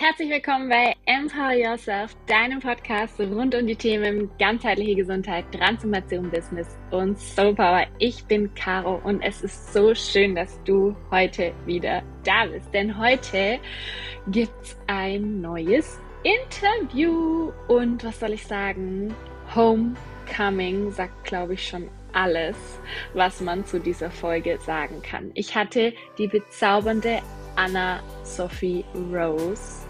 Herzlich willkommen bei Empower Yourself, deinem Podcast rund um die Themen ganzheitliche Gesundheit, Transformation, Business und Soul Power. Ich bin Caro und es ist so schön, dass du heute wieder da bist, denn heute gibt's ein neues Interview und was soll ich sagen? Homecoming sagt, glaube ich, schon alles, was man zu dieser Folge sagen kann. Ich hatte die bezaubernde Anna Sophie Rose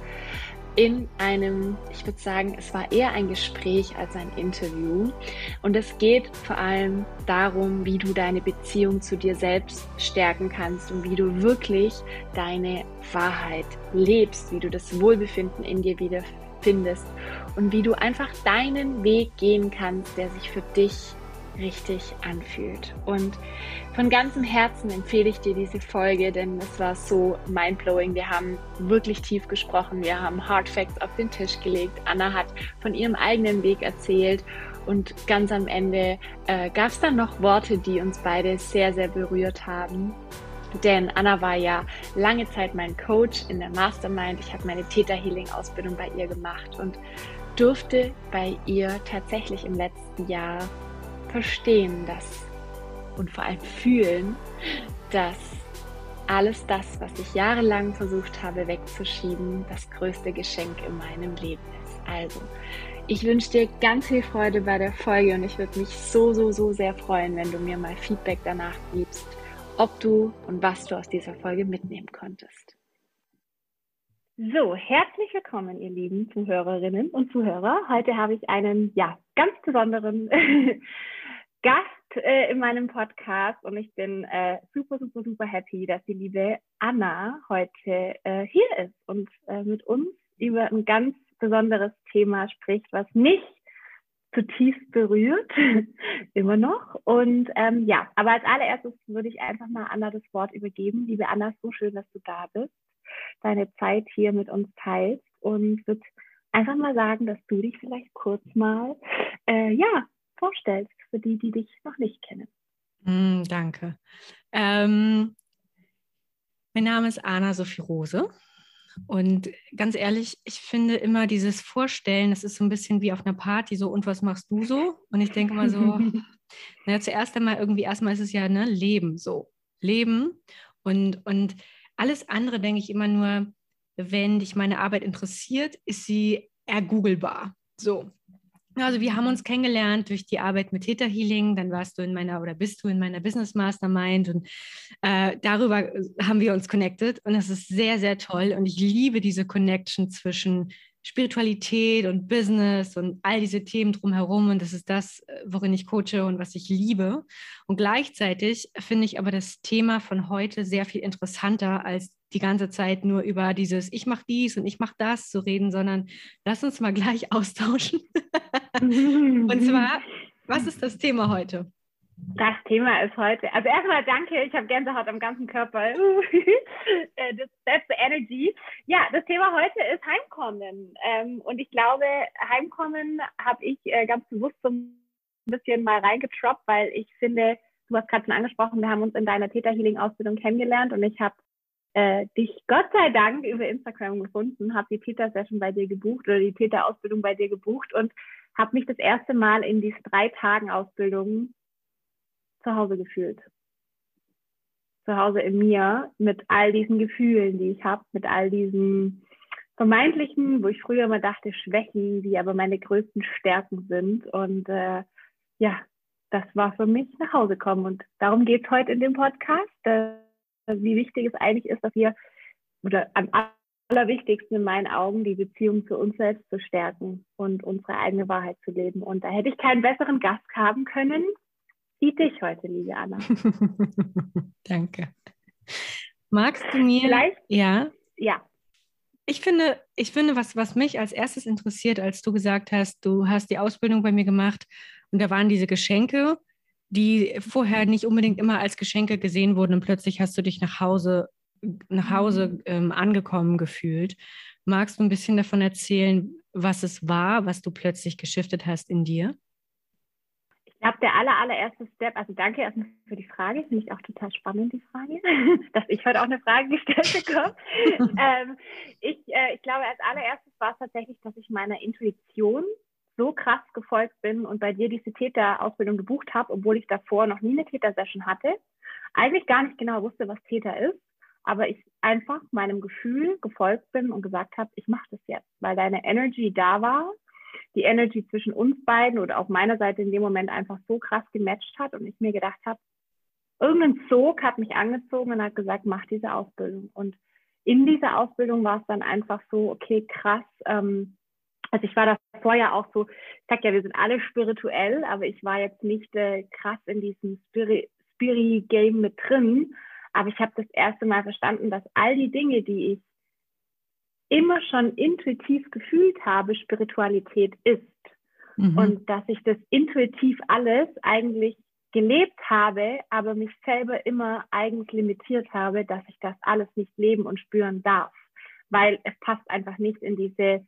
in einem, ich würde sagen, es war eher ein Gespräch als ein Interview. Und es geht vor allem darum, wie du deine Beziehung zu dir selbst stärken kannst und wie du wirklich deine Wahrheit lebst, wie du das Wohlbefinden in dir wieder findest und wie du einfach deinen Weg gehen kannst, der sich für dich richtig anfühlt. Und von ganzem Herzen empfehle ich dir diese Folge, denn es war so mindblowing. Wir haben wirklich tief gesprochen, wir haben Hard Facts auf den Tisch gelegt. Anna hat von ihrem eigenen Weg erzählt und ganz am Ende äh, gab es dann noch Worte, die uns beide sehr, sehr berührt haben. Denn Anna war ja lange Zeit mein Coach in der Mastermind. Ich habe meine Theta Healing Ausbildung bei ihr gemacht und durfte bei ihr tatsächlich im letzten Jahr verstehen, dass und vor allem fühlen, dass alles das, was ich jahrelang versucht habe wegzuschieben, das größte Geschenk in meinem Leben ist. Also, ich wünsche dir ganz viel Freude bei der Folge und ich würde mich so, so, so sehr freuen, wenn du mir mal Feedback danach gibst, ob du und was du aus dieser Folge mitnehmen konntest. So, herzlich willkommen, ihr lieben Zuhörerinnen und Zuhörer. Heute habe ich einen, ja, ganz besonderen Gast äh, in meinem Podcast und ich bin äh, super, super, super happy, dass die liebe Anna heute äh, hier ist und äh, mit uns über ein ganz besonderes Thema spricht, was mich zutiefst berührt, immer noch. Und ähm, ja, aber als allererstes würde ich einfach mal Anna das Wort übergeben. Liebe Anna, so schön, dass du da bist, deine Zeit hier mit uns teilst und würde einfach mal sagen, dass du dich vielleicht kurz mal äh, ja vorstellst für die, die dich noch nicht kennen. Mm, danke. Ähm, mein Name ist Anna Sophie Rose. Und ganz ehrlich, ich finde immer dieses Vorstellen, das ist so ein bisschen wie auf einer Party, so und was machst du so? Und ich denke mal so, naja, zuerst einmal irgendwie, erstmal ist es ja ne, Leben, so. Leben. Und, und alles andere denke ich immer nur, wenn dich meine Arbeit interessiert, ist sie ergoogelbar. So. Also wir haben uns kennengelernt durch die Arbeit mit Theta Healing, dann warst du in meiner oder bist du in meiner Business Mastermind und äh, darüber äh, haben wir uns connected und das ist sehr, sehr toll und ich liebe diese Connection zwischen Spiritualität und Business und all diese Themen drumherum. Und das ist das, äh, worin ich coache und was ich liebe. Und gleichzeitig finde ich aber das Thema von heute sehr viel interessanter, als die ganze Zeit nur über dieses Ich mache dies und ich mache das zu reden, sondern lass uns mal gleich austauschen. und zwar, was ist das Thema heute? Das Thema ist heute, also erstmal danke, ich habe Gänsehaut am ganzen Körper. Äh, das, that's the energy. Ja, das Thema heute ist Heimkommen. Ähm, und ich glaube, Heimkommen habe ich äh, ganz bewusst so ein bisschen mal reingetroppt, weil ich finde, du hast gerade schon angesprochen, wir haben uns in deiner Theta Healing Ausbildung kennengelernt und ich habe äh, dich Gott sei Dank über Instagram gefunden, habe die Theta Session bei dir gebucht oder die Theta Ausbildung bei dir gebucht und habe mich das erste Mal in diese drei Tagen Ausbildung zu Hause gefühlt. Zu Hause in mir mit all diesen Gefühlen, die ich habe, mit all diesen vermeintlichen, wo ich früher immer dachte, Schwächen, die aber meine größten Stärken sind. Und äh, ja, das war für mich nach Hause kommen. Und darum geht es heute in dem Podcast, äh, wie wichtig es eigentlich ist, dass wir, oder am allerwichtigsten in meinen Augen, die Beziehung zu uns selbst zu stärken und unsere eigene Wahrheit zu leben. Und da hätte ich keinen besseren Gast haben können wie dich heute, liebe Anna. Danke. Magst du mir? Vielleicht? Ja. Ja. Ich finde, ich finde, was, was mich als erstes interessiert, als du gesagt hast, du hast die Ausbildung bei mir gemacht und da waren diese Geschenke, die vorher nicht unbedingt immer als Geschenke gesehen wurden und plötzlich hast du dich nach Hause, nach Hause mhm. ähm, angekommen gefühlt. Magst du ein bisschen davon erzählen, was es war, was du plötzlich geschiftet hast in dir? Ich glaube, der aller, allererste Step, also danke erstmal für die Frage, finde ich auch total spannend, die Frage, dass ich heute auch eine Frage gestellt bekomme. ähm, ich, äh, ich glaube, als allererstes war es tatsächlich, dass ich meiner Intuition so krass gefolgt bin und bei dir diese Täterausbildung gebucht habe, obwohl ich davor noch nie eine Tätersession hatte. Eigentlich gar nicht genau wusste, was Täter ist, aber ich einfach meinem Gefühl gefolgt bin und gesagt habe, ich mache das jetzt, weil deine Energy da war die Energy zwischen uns beiden oder auf meiner Seite in dem Moment einfach so krass gematcht hat und ich mir gedacht habe, irgendein Zog hat mich angezogen und hat gesagt, mach diese Ausbildung. Und in dieser Ausbildung war es dann einfach so, okay, krass. Ähm, also ich war davor ja auch so, ich sag ja, wir sind alle spirituell, aber ich war jetzt nicht äh, krass in diesem Spiri-Game mit drin. Aber ich habe das erste Mal verstanden, dass all die Dinge, die ich immer schon intuitiv gefühlt habe, Spiritualität ist. Mhm. Und dass ich das intuitiv alles eigentlich gelebt habe, aber mich selber immer eigens limitiert habe, dass ich das alles nicht leben und spüren darf, weil es passt einfach nicht in diese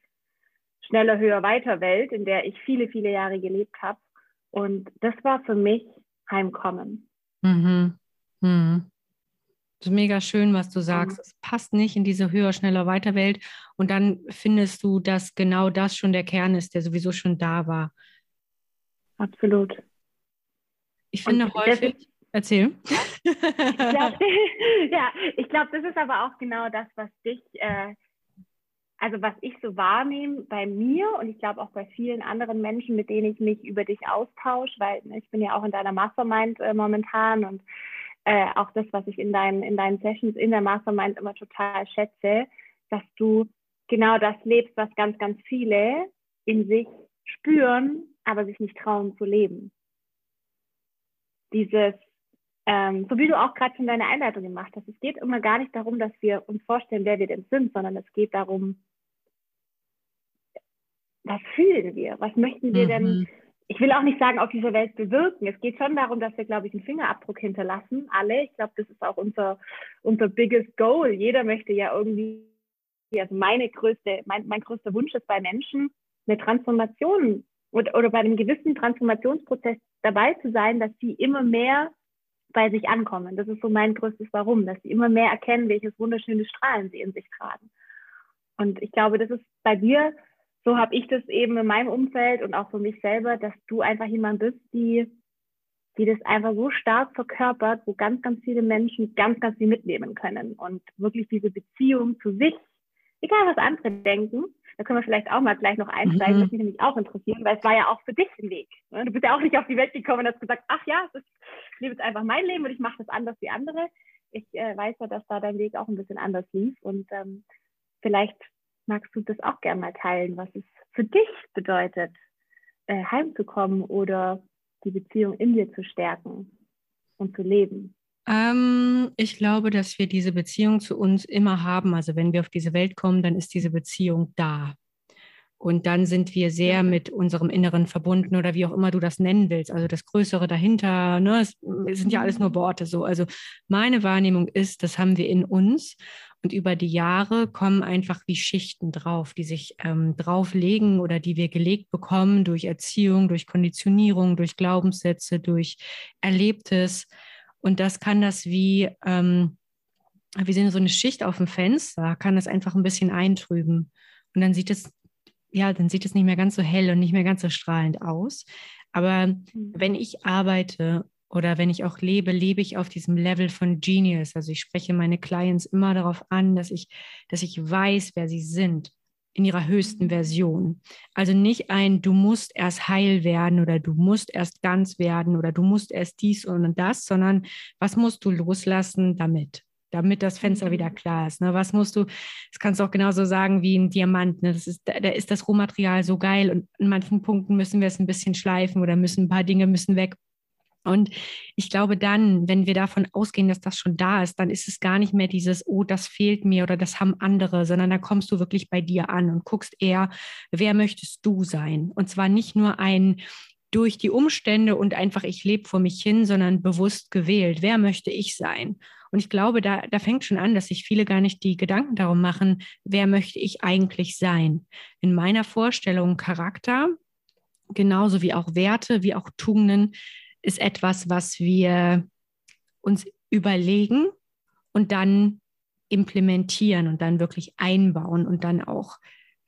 schneller, höher, weiter Welt, in der ich viele, viele Jahre gelebt habe. Und das war für mich Heimkommen. Mhm. Mhm. Das ist mega schön, was du sagst. Mhm. Es passt nicht in diese höher, schneller, weiter Welt. Und dann findest du, dass genau das schon der Kern ist, der sowieso schon da war. Absolut. Ich finde Und häufig. Ist, erzähl. Ich glaub, ja, ich glaube, das ist aber auch genau das, was dich, äh, also was ich so wahrnehme bei mir und ich glaube auch bei vielen anderen Menschen, mit denen ich mich über dich austausche, weil ne, ich bin ja auch in deiner Mastermind äh, momentan und äh, auch das, was ich in deinen, in deinen Sessions in der Mastermind immer total schätze, dass du genau das lebst, was ganz, ganz viele in sich spüren, aber sich nicht trauen zu leben. Dieses, ähm, so wie du auch gerade schon deine Einleitung gemacht hast, es geht immer gar nicht darum, dass wir uns vorstellen, wer wir denn sind, sondern es geht darum, was fühlen wir? Was möchten wir mhm. denn ich will auch nicht sagen, auf dieser Welt bewirken. Es geht schon darum, dass wir, glaube ich, einen Fingerabdruck hinterlassen. Alle. Ich glaube, das ist auch unser, unser biggest goal. Jeder möchte ja irgendwie, also meine größte, mein, mein größter Wunsch ist bei Menschen, eine Transformation oder, oder bei einem gewissen Transformationsprozess dabei zu sein, dass sie immer mehr bei sich ankommen. Das ist so mein größtes Warum, dass sie immer mehr erkennen, welches wunderschöne Strahlen sie in sich tragen. Und ich glaube, das ist bei dir so habe ich das eben in meinem Umfeld und auch für mich selber, dass du einfach jemand bist, die, die das einfach so stark verkörpert, wo ganz, ganz viele Menschen ganz, ganz viel mitnehmen können und wirklich diese Beziehung zu sich, egal was andere denken, da können wir vielleicht auch mal gleich noch einsteigen, mhm. das mich nämlich auch interessieren, weil es war ja auch für dich ein Weg. Ne? Du bist ja auch nicht auf die Welt gekommen und hast gesagt, ach ja, ich lebe jetzt einfach mein Leben und ich mache das anders wie andere. Ich äh, weiß ja, dass da dein Weg auch ein bisschen anders lief und ähm, vielleicht magst du das auch gerne mal teilen, was es für dich bedeutet, äh, heimzukommen oder die Beziehung in dir zu stärken und zu leben? Ähm, ich glaube, dass wir diese Beziehung zu uns immer haben. Also wenn wir auf diese Welt kommen, dann ist diese Beziehung da. Und dann sind wir sehr mit unserem Inneren verbunden oder wie auch immer du das nennen willst. Also das Größere dahinter, ne, es sind ja alles nur Worte so. Also meine Wahrnehmung ist, das haben wir in uns. Und über die Jahre kommen einfach wie Schichten drauf, die sich ähm, drauflegen oder die wir gelegt bekommen durch Erziehung, durch Konditionierung, durch Glaubenssätze, durch Erlebtes. Und das kann das wie, ähm, wir sehen so eine Schicht auf dem Fenster, kann das einfach ein bisschen eintrüben. Und dann sieht es, ja, dann sieht es nicht mehr ganz so hell und nicht mehr ganz so strahlend aus. Aber mhm. wenn ich arbeite oder wenn ich auch lebe, lebe ich auf diesem Level von Genius. Also ich spreche meine Clients immer darauf an, dass ich, dass ich weiß, wer sie sind in ihrer höchsten Version. Also nicht ein, du musst erst heil werden oder du musst erst ganz werden oder du musst erst dies und das, sondern was musst du loslassen damit? damit das Fenster wieder mhm. klar ist. Ne? Was musst du, das kannst du auch genauso sagen wie ein Diamant. Ne? Das ist, da, da ist das Rohmaterial so geil und in manchen Punkten müssen wir es ein bisschen schleifen oder müssen ein paar Dinge müssen weg. Und ich glaube dann, wenn wir davon ausgehen, dass das schon da ist, dann ist es gar nicht mehr dieses, oh, das fehlt mir oder das haben andere, sondern da kommst du wirklich bei dir an und guckst eher, wer möchtest du sein? Und zwar nicht nur ein durch die Umstände und einfach ich lebe vor mich hin, sondern bewusst gewählt. Wer möchte ich sein? Und ich glaube, da, da fängt schon an, dass sich viele gar nicht die Gedanken darum machen, wer möchte ich eigentlich sein? In meiner Vorstellung Charakter genauso wie auch Werte, wie auch Tugenden, ist etwas, was wir uns überlegen und dann implementieren und dann wirklich einbauen und dann auch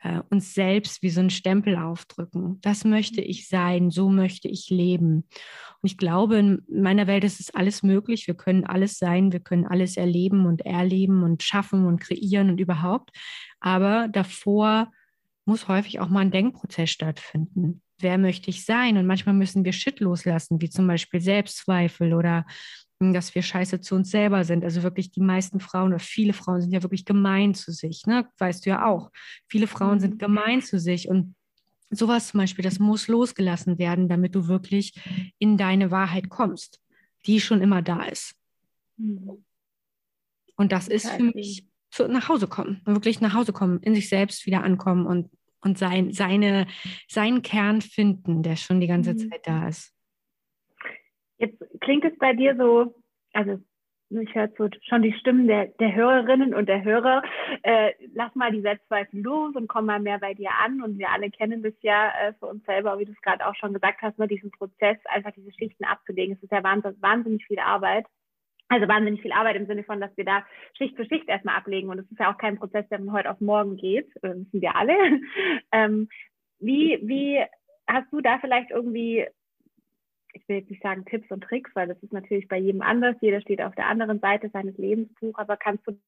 äh, uns selbst wie so einen Stempel aufdrücken. Das möchte ich sein, so möchte ich leben. Und ich glaube, in meiner Welt ist es alles möglich. Wir können alles sein, wir können alles erleben und erleben und schaffen und kreieren und überhaupt. Aber davor muss häufig auch mal ein Denkprozess stattfinden. Wer möchte ich sein? Und manchmal müssen wir Shit loslassen, wie zum Beispiel Selbstzweifel oder dass wir scheiße zu uns selber sind. Also wirklich die meisten Frauen oder viele Frauen sind ja wirklich gemein zu sich. Ne? Weißt du ja auch. Viele Frauen sind mhm. gemein zu sich und sowas zum Beispiel, das muss losgelassen werden, damit du wirklich in deine Wahrheit kommst, die schon immer da ist. Mhm. Und das ist für mich zu, nach Hause kommen, wirklich nach Hause kommen, in sich selbst wieder ankommen und, und sein, seine, seinen Kern finden, der schon die ganze mhm. Zeit da ist. Jetzt klingt es bei dir so, also ich höre so schon die Stimmen der, der Hörerinnen und der Hörer. Äh, lass mal die Selbstzweifel los und komm mal mehr bei dir an. Und wir alle kennen das ja äh, für uns selber, wie du es gerade auch schon gesagt hast, ne, diesen Prozess, einfach diese Schichten abzulegen. Es ist ja wahnsinnig, wahnsinnig viel Arbeit. Also wahnsinnig viel Arbeit im Sinne von, dass wir da Schicht für Schicht erstmal ablegen. Und es ist ja auch kein Prozess, der von heute auf morgen geht. Das wissen wir alle. ähm, wie, wie hast du da vielleicht irgendwie ich will jetzt nicht sagen Tipps und Tricks, weil das ist natürlich bei jedem anders. Jeder steht auf der anderen Seite seines Lebensbuch, aber kannst du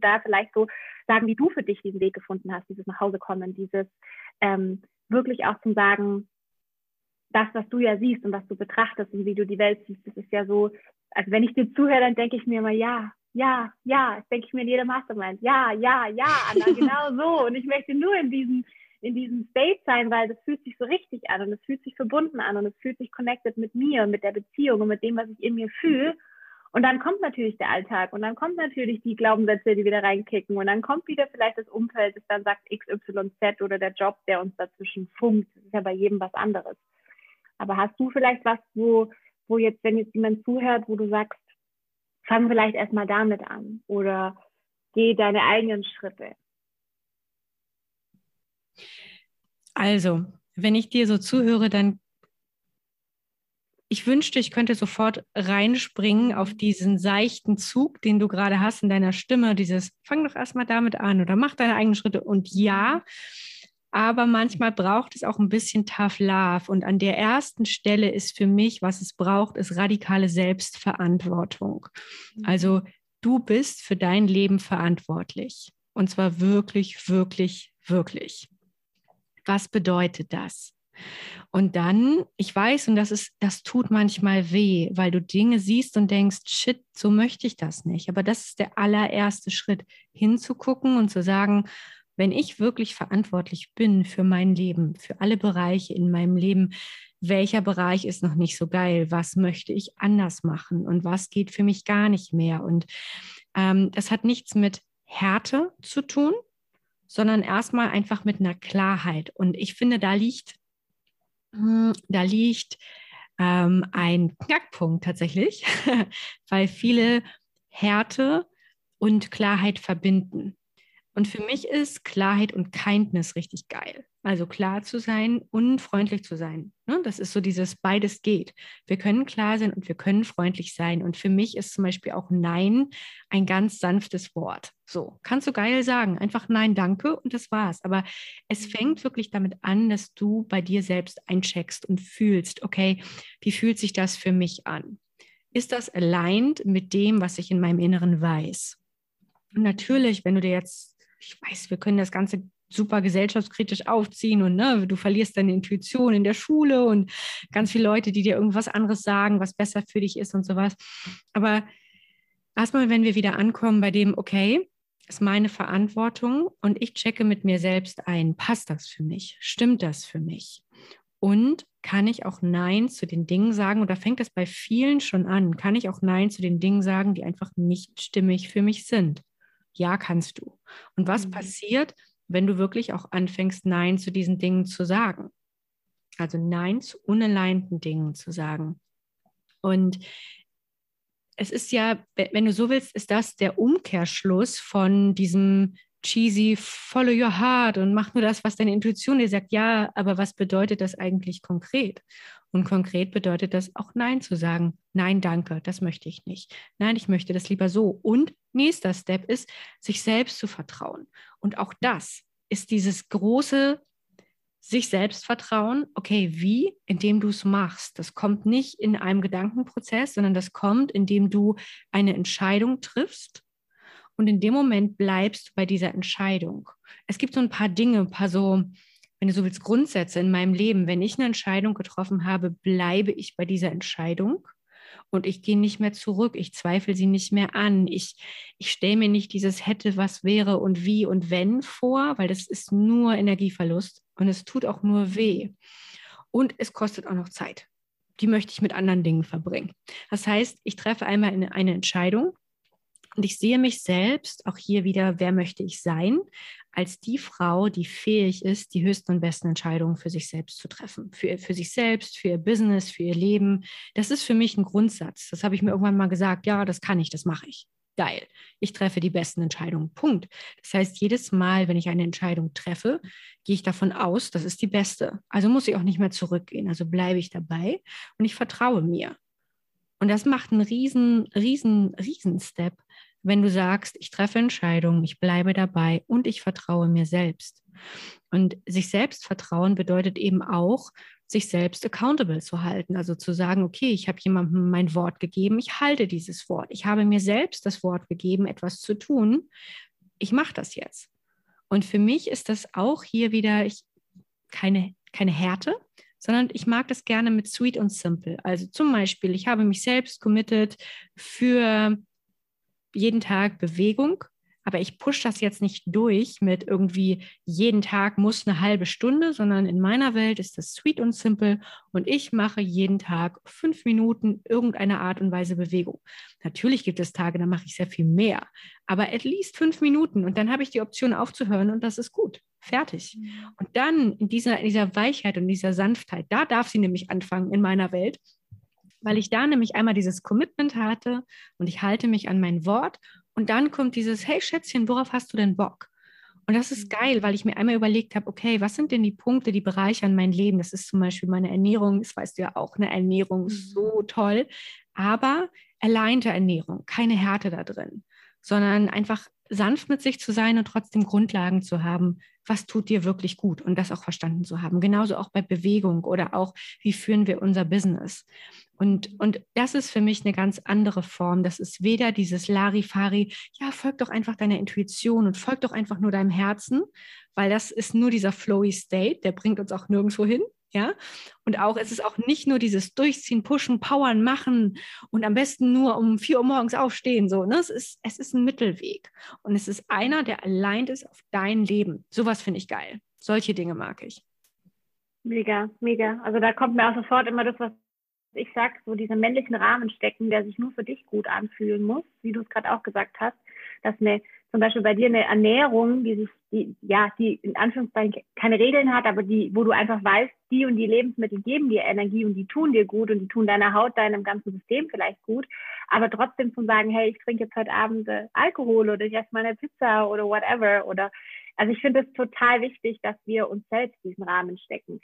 da vielleicht so sagen, wie du für dich diesen Weg gefunden hast, dieses Nachhausekommen, dieses ähm, wirklich auch zum Sagen, das, was du ja siehst und was du betrachtest und wie du die Welt siehst, das ist ja so, also wenn ich dir zuhöre, dann denke ich mir immer, ja, ja, ja, das denke ich mir in jeder Mastermind, ja, ja, ja, Anna, genau so. Und ich möchte nur in diesem in diesem State sein, weil das fühlt sich so richtig an und es fühlt sich verbunden an und es fühlt sich connected mit mir und mit der Beziehung und mit dem, was ich in mir fühle. Und dann kommt natürlich der Alltag und dann kommt natürlich die Glaubenssätze, die wieder reinkicken und dann kommt wieder vielleicht das Umfeld, das dann sagt XYZ oder der Job, der uns dazwischen funkt. Das ist ja bei jedem was anderes. Aber hast du vielleicht was, wo, wo jetzt, wenn jetzt jemand zuhört, wo du sagst, fang vielleicht erstmal damit an oder geh deine eigenen Schritte. Also, wenn ich dir so zuhöre, dann ich wünschte, ich könnte sofort reinspringen auf diesen seichten Zug, den du gerade hast in deiner Stimme, dieses fang doch erstmal damit an oder mach deine eigenen Schritte. Und ja, aber manchmal braucht es auch ein bisschen Tough Love. Und an der ersten Stelle ist für mich, was es braucht, ist radikale Selbstverantwortung. Mhm. Also du bist für dein Leben verantwortlich. Und zwar wirklich, wirklich, wirklich was bedeutet das? Und dann, ich weiß, und das ist, das tut manchmal weh, weil du Dinge siehst und denkst, shit, so möchte ich das nicht. Aber das ist der allererste Schritt, hinzugucken und zu sagen, wenn ich wirklich verantwortlich bin für mein Leben, für alle Bereiche in meinem Leben, welcher Bereich ist noch nicht so geil? Was möchte ich anders machen? Und was geht für mich gar nicht mehr? Und ähm, das hat nichts mit Härte zu tun, sondern erstmal einfach mit einer Klarheit. Und ich finde, da liegt, hm, da liegt ähm, ein Knackpunkt tatsächlich, weil viele Härte und Klarheit verbinden. Und für mich ist Klarheit und Kindness richtig geil. Also klar zu sein und freundlich zu sein. Ne? Das ist so dieses beides geht. Wir können klar sein und wir können freundlich sein. Und für mich ist zum Beispiel auch Nein ein ganz sanftes Wort. So, kannst du geil sagen. Einfach Nein, danke und das war's. Aber es fängt wirklich damit an, dass du bei dir selbst eincheckst und fühlst, okay, wie fühlt sich das für mich an? Ist das aligned mit dem, was ich in meinem Inneren weiß? Und natürlich, wenn du dir jetzt ich weiß, wir können das Ganze super gesellschaftskritisch aufziehen und ne, du verlierst deine Intuition in der Schule und ganz viele Leute, die dir irgendwas anderes sagen, was besser für dich ist und sowas. Aber erstmal, wenn wir wieder ankommen bei dem, okay, ist meine Verantwortung und ich checke mit mir selbst ein, passt das für mich? Stimmt das für mich? Und kann ich auch Nein zu den Dingen sagen? Und da fängt es bei vielen schon an. Kann ich auch Nein zu den Dingen sagen, die einfach nicht stimmig für mich sind? Ja, kannst du. Und was mhm. passiert, wenn du wirklich auch anfängst, Nein zu diesen Dingen zu sagen? Also Nein zu unaleinten Dingen zu sagen. Und es ist ja, wenn du so willst, ist das der Umkehrschluss von diesem cheesy, follow your heart und mach nur das, was deine Intuition dir sagt. Ja, aber was bedeutet das eigentlich konkret? Und konkret bedeutet das auch Nein zu sagen. Nein, danke, das möchte ich nicht. Nein, ich möchte das lieber so. Und nächster Step ist, sich selbst zu vertrauen. Und auch das ist dieses große sich selbst vertrauen. Okay, wie? Indem du es machst. Das kommt nicht in einem Gedankenprozess, sondern das kommt, indem du eine Entscheidung triffst und in dem Moment bleibst du bei dieser Entscheidung. Es gibt so ein paar Dinge, ein paar so, wenn du so willst, Grundsätze in meinem Leben. Wenn ich eine Entscheidung getroffen habe, bleibe ich bei dieser Entscheidung und ich gehe nicht mehr zurück. Ich zweifle sie nicht mehr an. Ich, ich stelle mir nicht dieses hätte, was wäre und wie und wenn vor, weil das ist nur Energieverlust und es tut auch nur weh. Und es kostet auch noch Zeit. Die möchte ich mit anderen Dingen verbringen. Das heißt, ich treffe einmal eine, eine Entscheidung und ich sehe mich selbst, auch hier wieder, wer möchte ich sein, als die Frau, die fähig ist, die höchsten und besten Entscheidungen für sich selbst zu treffen. Für, für sich selbst, für ihr Business, für ihr Leben. Das ist für mich ein Grundsatz. Das habe ich mir irgendwann mal gesagt, ja, das kann ich, das mache ich. Geil. Ich treffe die besten Entscheidungen. Punkt. Das heißt, jedes Mal, wenn ich eine Entscheidung treffe, gehe ich davon aus, das ist die beste. Also muss ich auch nicht mehr zurückgehen. Also bleibe ich dabei und ich vertraue mir. Und das macht einen riesen, riesen, riesen Step, wenn du sagst, ich treffe Entscheidungen, ich bleibe dabei und ich vertraue mir selbst. Und sich selbst vertrauen bedeutet eben auch, sich selbst accountable zu halten. Also zu sagen, okay, ich habe jemandem mein Wort gegeben, ich halte dieses Wort. Ich habe mir selbst das Wort gegeben, etwas zu tun. Ich mache das jetzt. Und für mich ist das auch hier wieder ich, keine, keine Härte, sondern ich mag das gerne mit sweet und simple. Also zum Beispiel, ich habe mich selbst committed für jeden Tag Bewegung, aber ich pushe das jetzt nicht durch mit irgendwie jeden Tag muss eine halbe Stunde, sondern in meiner Welt ist das sweet und simple und ich mache jeden Tag fünf Minuten irgendeine Art und Weise Bewegung. Natürlich gibt es Tage, da mache ich sehr viel mehr, aber at least fünf Minuten und dann habe ich die Option aufzuhören und das ist gut. Fertig. Mhm. Und dann in dieser, in dieser Weichheit und dieser Sanftheit, da darf sie nämlich anfangen in meiner Welt weil ich da nämlich einmal dieses Commitment hatte und ich halte mich an mein Wort und dann kommt dieses, hey Schätzchen, worauf hast du denn Bock? Und das ist mhm. geil, weil ich mir einmal überlegt habe, okay, was sind denn die Punkte, die bereichern mein Leben? Das ist zum Beispiel meine Ernährung, das weißt du ja auch, eine Ernährung, ist mhm. so toll, aber alleinte Ernährung, keine Härte da drin, sondern einfach sanft mit sich zu sein und trotzdem Grundlagen zu haben, was tut dir wirklich gut und das auch verstanden zu haben. Genauso auch bei Bewegung oder auch, wie führen wir unser Business. Und, und das ist für mich eine ganz andere Form. Das ist weder dieses Larifari, ja, folg doch einfach deiner Intuition und folg doch einfach nur deinem Herzen, weil das ist nur dieser flowy State, der bringt uns auch nirgendwo hin. Ja, und auch es ist auch nicht nur dieses Durchziehen, Pushen, Powern, Machen und am besten nur um vier Uhr morgens aufstehen. So, ne? es, ist, es ist ein Mittelweg. Und es ist einer, der allein ist auf dein Leben. Sowas finde ich geil. Solche Dinge mag ich. Mega, mega. Also da kommt mir auch sofort immer das, was ich sag, so diesen männlichen Rahmen stecken, der sich nur für dich gut anfühlen muss, wie du es gerade auch gesagt hast, dass eine, zum Beispiel bei dir eine Ernährung, die sich, die, ja, die in Anführungszeichen keine Regeln hat, aber die, wo du einfach weißt, die und die Lebensmittel geben dir Energie und die tun dir gut und die tun deiner Haut, deinem ganzen System vielleicht gut, aber trotzdem zu sagen, hey, ich trinke jetzt heute Abend äh, Alkohol oder ich esse eine Pizza oder whatever oder also ich finde es total wichtig, dass wir uns selbst diesen Rahmen stecken.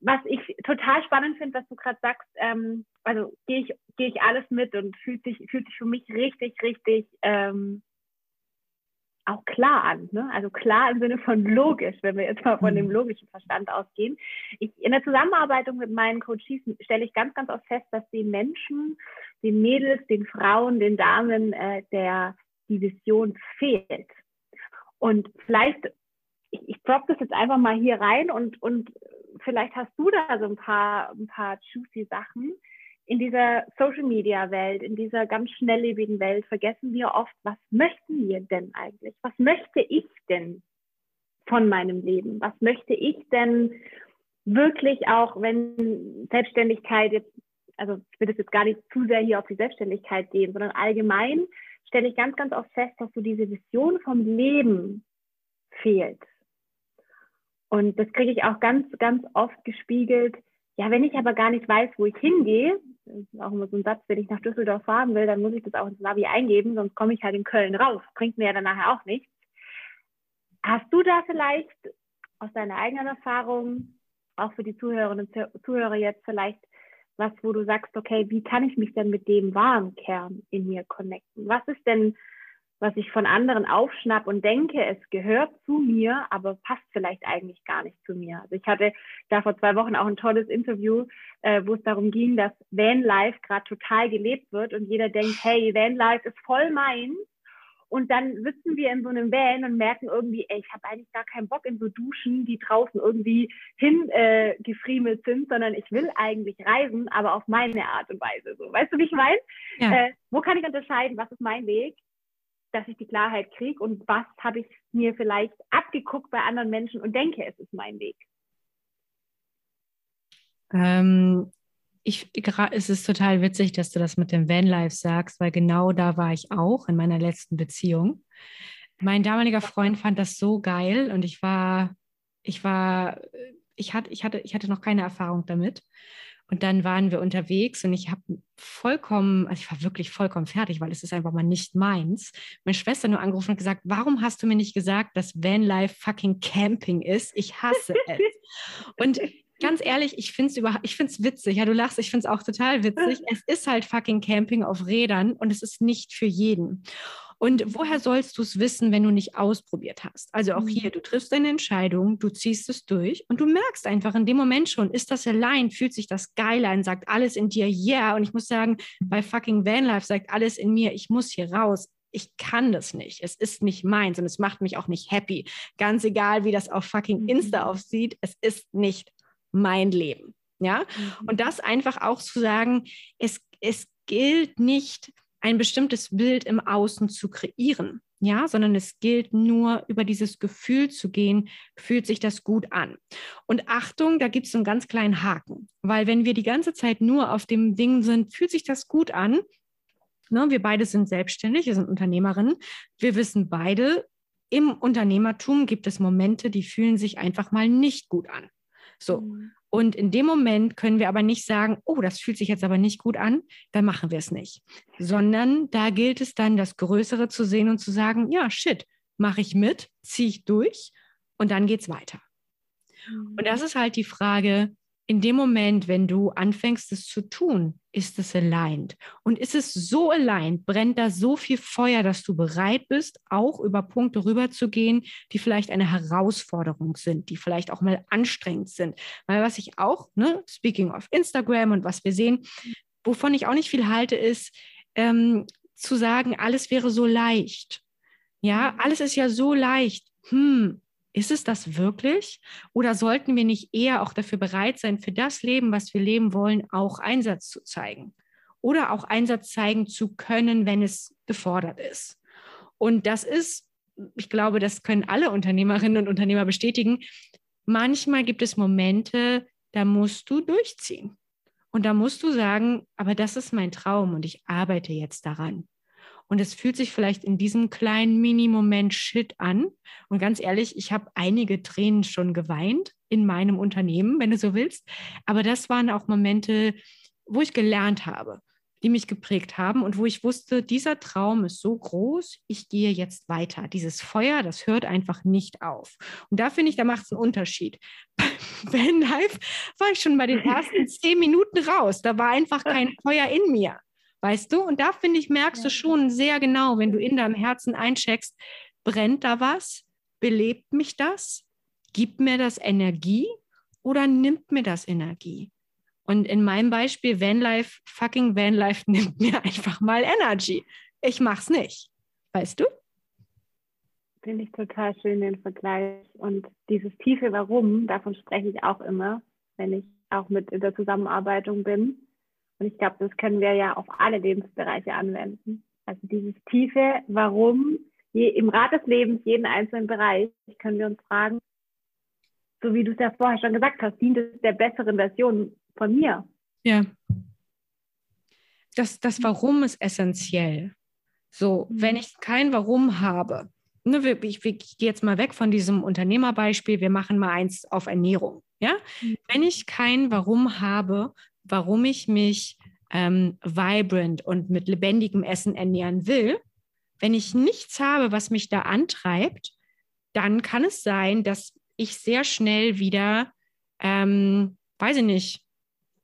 Was ich total spannend finde, was du gerade sagst, ähm, also gehe ich, gehe ich alles mit und fühlt sich, fühlt sich für mich richtig, richtig ähm, auch klar an. Ne? Also klar im Sinne von logisch, wenn wir jetzt mal von dem mhm. logischen Verstand ausgehen. Ich, in der Zusammenarbeit mit meinen Coaches stelle ich ganz, ganz oft fest, dass den Menschen, den Mädels, den Frauen, den Damen äh, der die Vision fehlt. Und vielleicht, ich, ich drop das jetzt einfach mal hier rein und, und vielleicht hast du da so ein paar, ein paar juicy Sachen. In dieser Social Media Welt, in dieser ganz schnelllebigen Welt vergessen wir oft, was möchten wir denn eigentlich? Was möchte ich denn von meinem Leben? Was möchte ich denn wirklich auch, wenn Selbstständigkeit jetzt, also ich will das jetzt gar nicht zu sehr hier auf die Selbstständigkeit gehen, sondern allgemein stelle ich ganz, ganz oft fest, dass so diese Vision vom Leben fehlt. Und das kriege ich auch ganz, ganz oft gespiegelt. Ja, wenn ich aber gar nicht weiß, wo ich hingehe, ist auch immer so ein Satz, wenn ich nach Düsseldorf fahren will, dann muss ich das auch ins Navi eingeben, sonst komme ich halt in Köln raus. Bringt mir ja dann nachher auch nichts. Hast du da vielleicht aus deiner eigenen Erfahrung, auch für die Zuhörerinnen und Zuhörer jetzt vielleicht was, wo du sagst, okay, wie kann ich mich denn mit dem wahren Kern in mir connecten? Was ist denn was ich von anderen aufschnapp und denke, es gehört zu mir, aber passt vielleicht eigentlich gar nicht zu mir. Also ich hatte da vor zwei Wochen auch ein tolles Interview, äh, wo es darum ging, dass Vanlife gerade total gelebt wird und jeder denkt, hey, Vanlife ist voll meins. Und dann sitzen wir in so einem Van und merken irgendwie, ey, ich habe eigentlich gar keinen Bock in so Duschen, die draußen irgendwie hingefriemelt äh, sind, sondern ich will eigentlich reisen, aber auf meine Art und Weise. So, weißt du, wie ich meine? Ja. Äh, wo kann ich unterscheiden, was ist mein Weg? Dass ich die Klarheit kriege und was habe ich mir vielleicht abgeguckt bei anderen Menschen und denke, es ist mein Weg. Ähm, ich, es ist total witzig, dass du das mit dem Vanlife sagst, weil genau da war ich auch in meiner letzten Beziehung. Mein damaliger Freund fand das so geil und ich war, ich war, ich hatte, ich hatte, ich hatte noch keine Erfahrung damit. Und dann waren wir unterwegs und ich habe vollkommen, also ich war wirklich vollkommen fertig, weil es ist einfach mal nicht meins. Meine Schwester nur angerufen und gesagt, warum hast du mir nicht gesagt, dass Vanlife fucking Camping ist? Ich hasse es. und ganz ehrlich, ich finde es ich finde es witzig. Ja, du lachst, ich finde es auch total witzig. Es ist halt fucking Camping auf Rädern und es ist nicht für jeden. Und woher sollst du es wissen, wenn du nicht ausprobiert hast? Also auch mhm. hier, du triffst eine Entscheidung, du ziehst es durch und du merkst einfach in dem Moment schon, ist das allein, fühlt sich das geil an, sagt alles in dir, yeah. Und ich muss sagen, bei fucking Vanlife sagt alles in mir, ich muss hier raus. Ich kann das nicht. Es ist nicht meins und es macht mich auch nicht happy. Ganz egal, wie das auf fucking Insta mhm. aussieht, es ist nicht mein Leben. Ja, mhm. und das einfach auch zu sagen, es, es gilt nicht, ein bestimmtes Bild im Außen zu kreieren, ja, sondern es gilt nur über dieses Gefühl zu gehen, fühlt sich das gut an. Und Achtung, da gibt es einen ganz kleinen Haken, weil wenn wir die ganze Zeit nur auf dem Ding sind, fühlt sich das gut an, ne, wir beide sind selbstständig, wir sind Unternehmerinnen, wir wissen beide, im Unternehmertum gibt es Momente, die fühlen sich einfach mal nicht gut an. So. Mhm. Und in dem Moment können wir aber nicht sagen, oh, das fühlt sich jetzt aber nicht gut an, dann machen wir es nicht. Sondern da gilt es dann, das Größere zu sehen und zu sagen, ja, shit, mache ich mit, ziehe ich durch und dann geht es weiter. Mhm. Und das ist halt die Frage, in dem Moment, wenn du anfängst, es zu tun, ist es aligned. Und ist es so aligned, brennt da so viel Feuer, dass du bereit bist, auch über Punkte rüberzugehen, die vielleicht eine Herausforderung sind, die vielleicht auch mal anstrengend sind. Weil was ich auch, ne, speaking of Instagram und was wir sehen, wovon ich auch nicht viel halte, ist ähm, zu sagen, alles wäre so leicht. Ja, alles ist ja so leicht. Hm, ist es das wirklich? Oder sollten wir nicht eher auch dafür bereit sein, für das Leben, was wir leben wollen, auch Einsatz zu zeigen? Oder auch Einsatz zeigen zu können, wenn es gefordert ist? Und das ist, ich glaube, das können alle Unternehmerinnen und Unternehmer bestätigen. Manchmal gibt es Momente, da musst du durchziehen. Und da musst du sagen, aber das ist mein Traum und ich arbeite jetzt daran. Und es fühlt sich vielleicht in diesem kleinen Mini-Moment Shit an. Und ganz ehrlich, ich habe einige Tränen schon geweint in meinem Unternehmen, wenn du so willst. Aber das waren auch Momente, wo ich gelernt habe, die mich geprägt haben und wo ich wusste, dieser Traum ist so groß, ich gehe jetzt weiter. Dieses Feuer, das hört einfach nicht auf. Und da finde ich, da macht es einen Unterschied. Bei Vanlife war ich schon bei den ersten zehn Minuten raus. Da war einfach kein Feuer in mir. Weißt du? Und da finde ich, merkst ja. du schon sehr genau, wenn du in deinem Herzen eincheckst, brennt da was? Belebt mich das? Gibt mir das Energie oder nimmt mir das Energie? Und in meinem Beispiel, Vanlife, fucking Vanlife nimmt mir einfach mal Energy. Ich mach's nicht. Weißt du? Finde ich total schön, den Vergleich. Und dieses tiefe Warum, davon spreche ich auch immer, wenn ich auch mit in der Zusammenarbeitung bin. Und ich glaube, das können wir ja auf alle Lebensbereiche anwenden. Also dieses tiefe Warum, je, im Rat des Lebens, jeden einzelnen Bereich, können wir uns fragen, so wie du es ja vorher schon gesagt hast, dient es der besseren Version von mir? Ja. Das, das Warum ist essentiell. So, mhm. wenn ich kein Warum habe, ne, ich, ich gehe jetzt mal weg von diesem Unternehmerbeispiel, wir machen mal eins auf Ernährung. Ja? Mhm. Wenn ich kein Warum habe, warum ich mich ähm, vibrant und mit lebendigem Essen ernähren will, wenn ich nichts habe, was mich da antreibt, dann kann es sein, dass ich sehr schnell wieder, ähm, weiß ich nicht,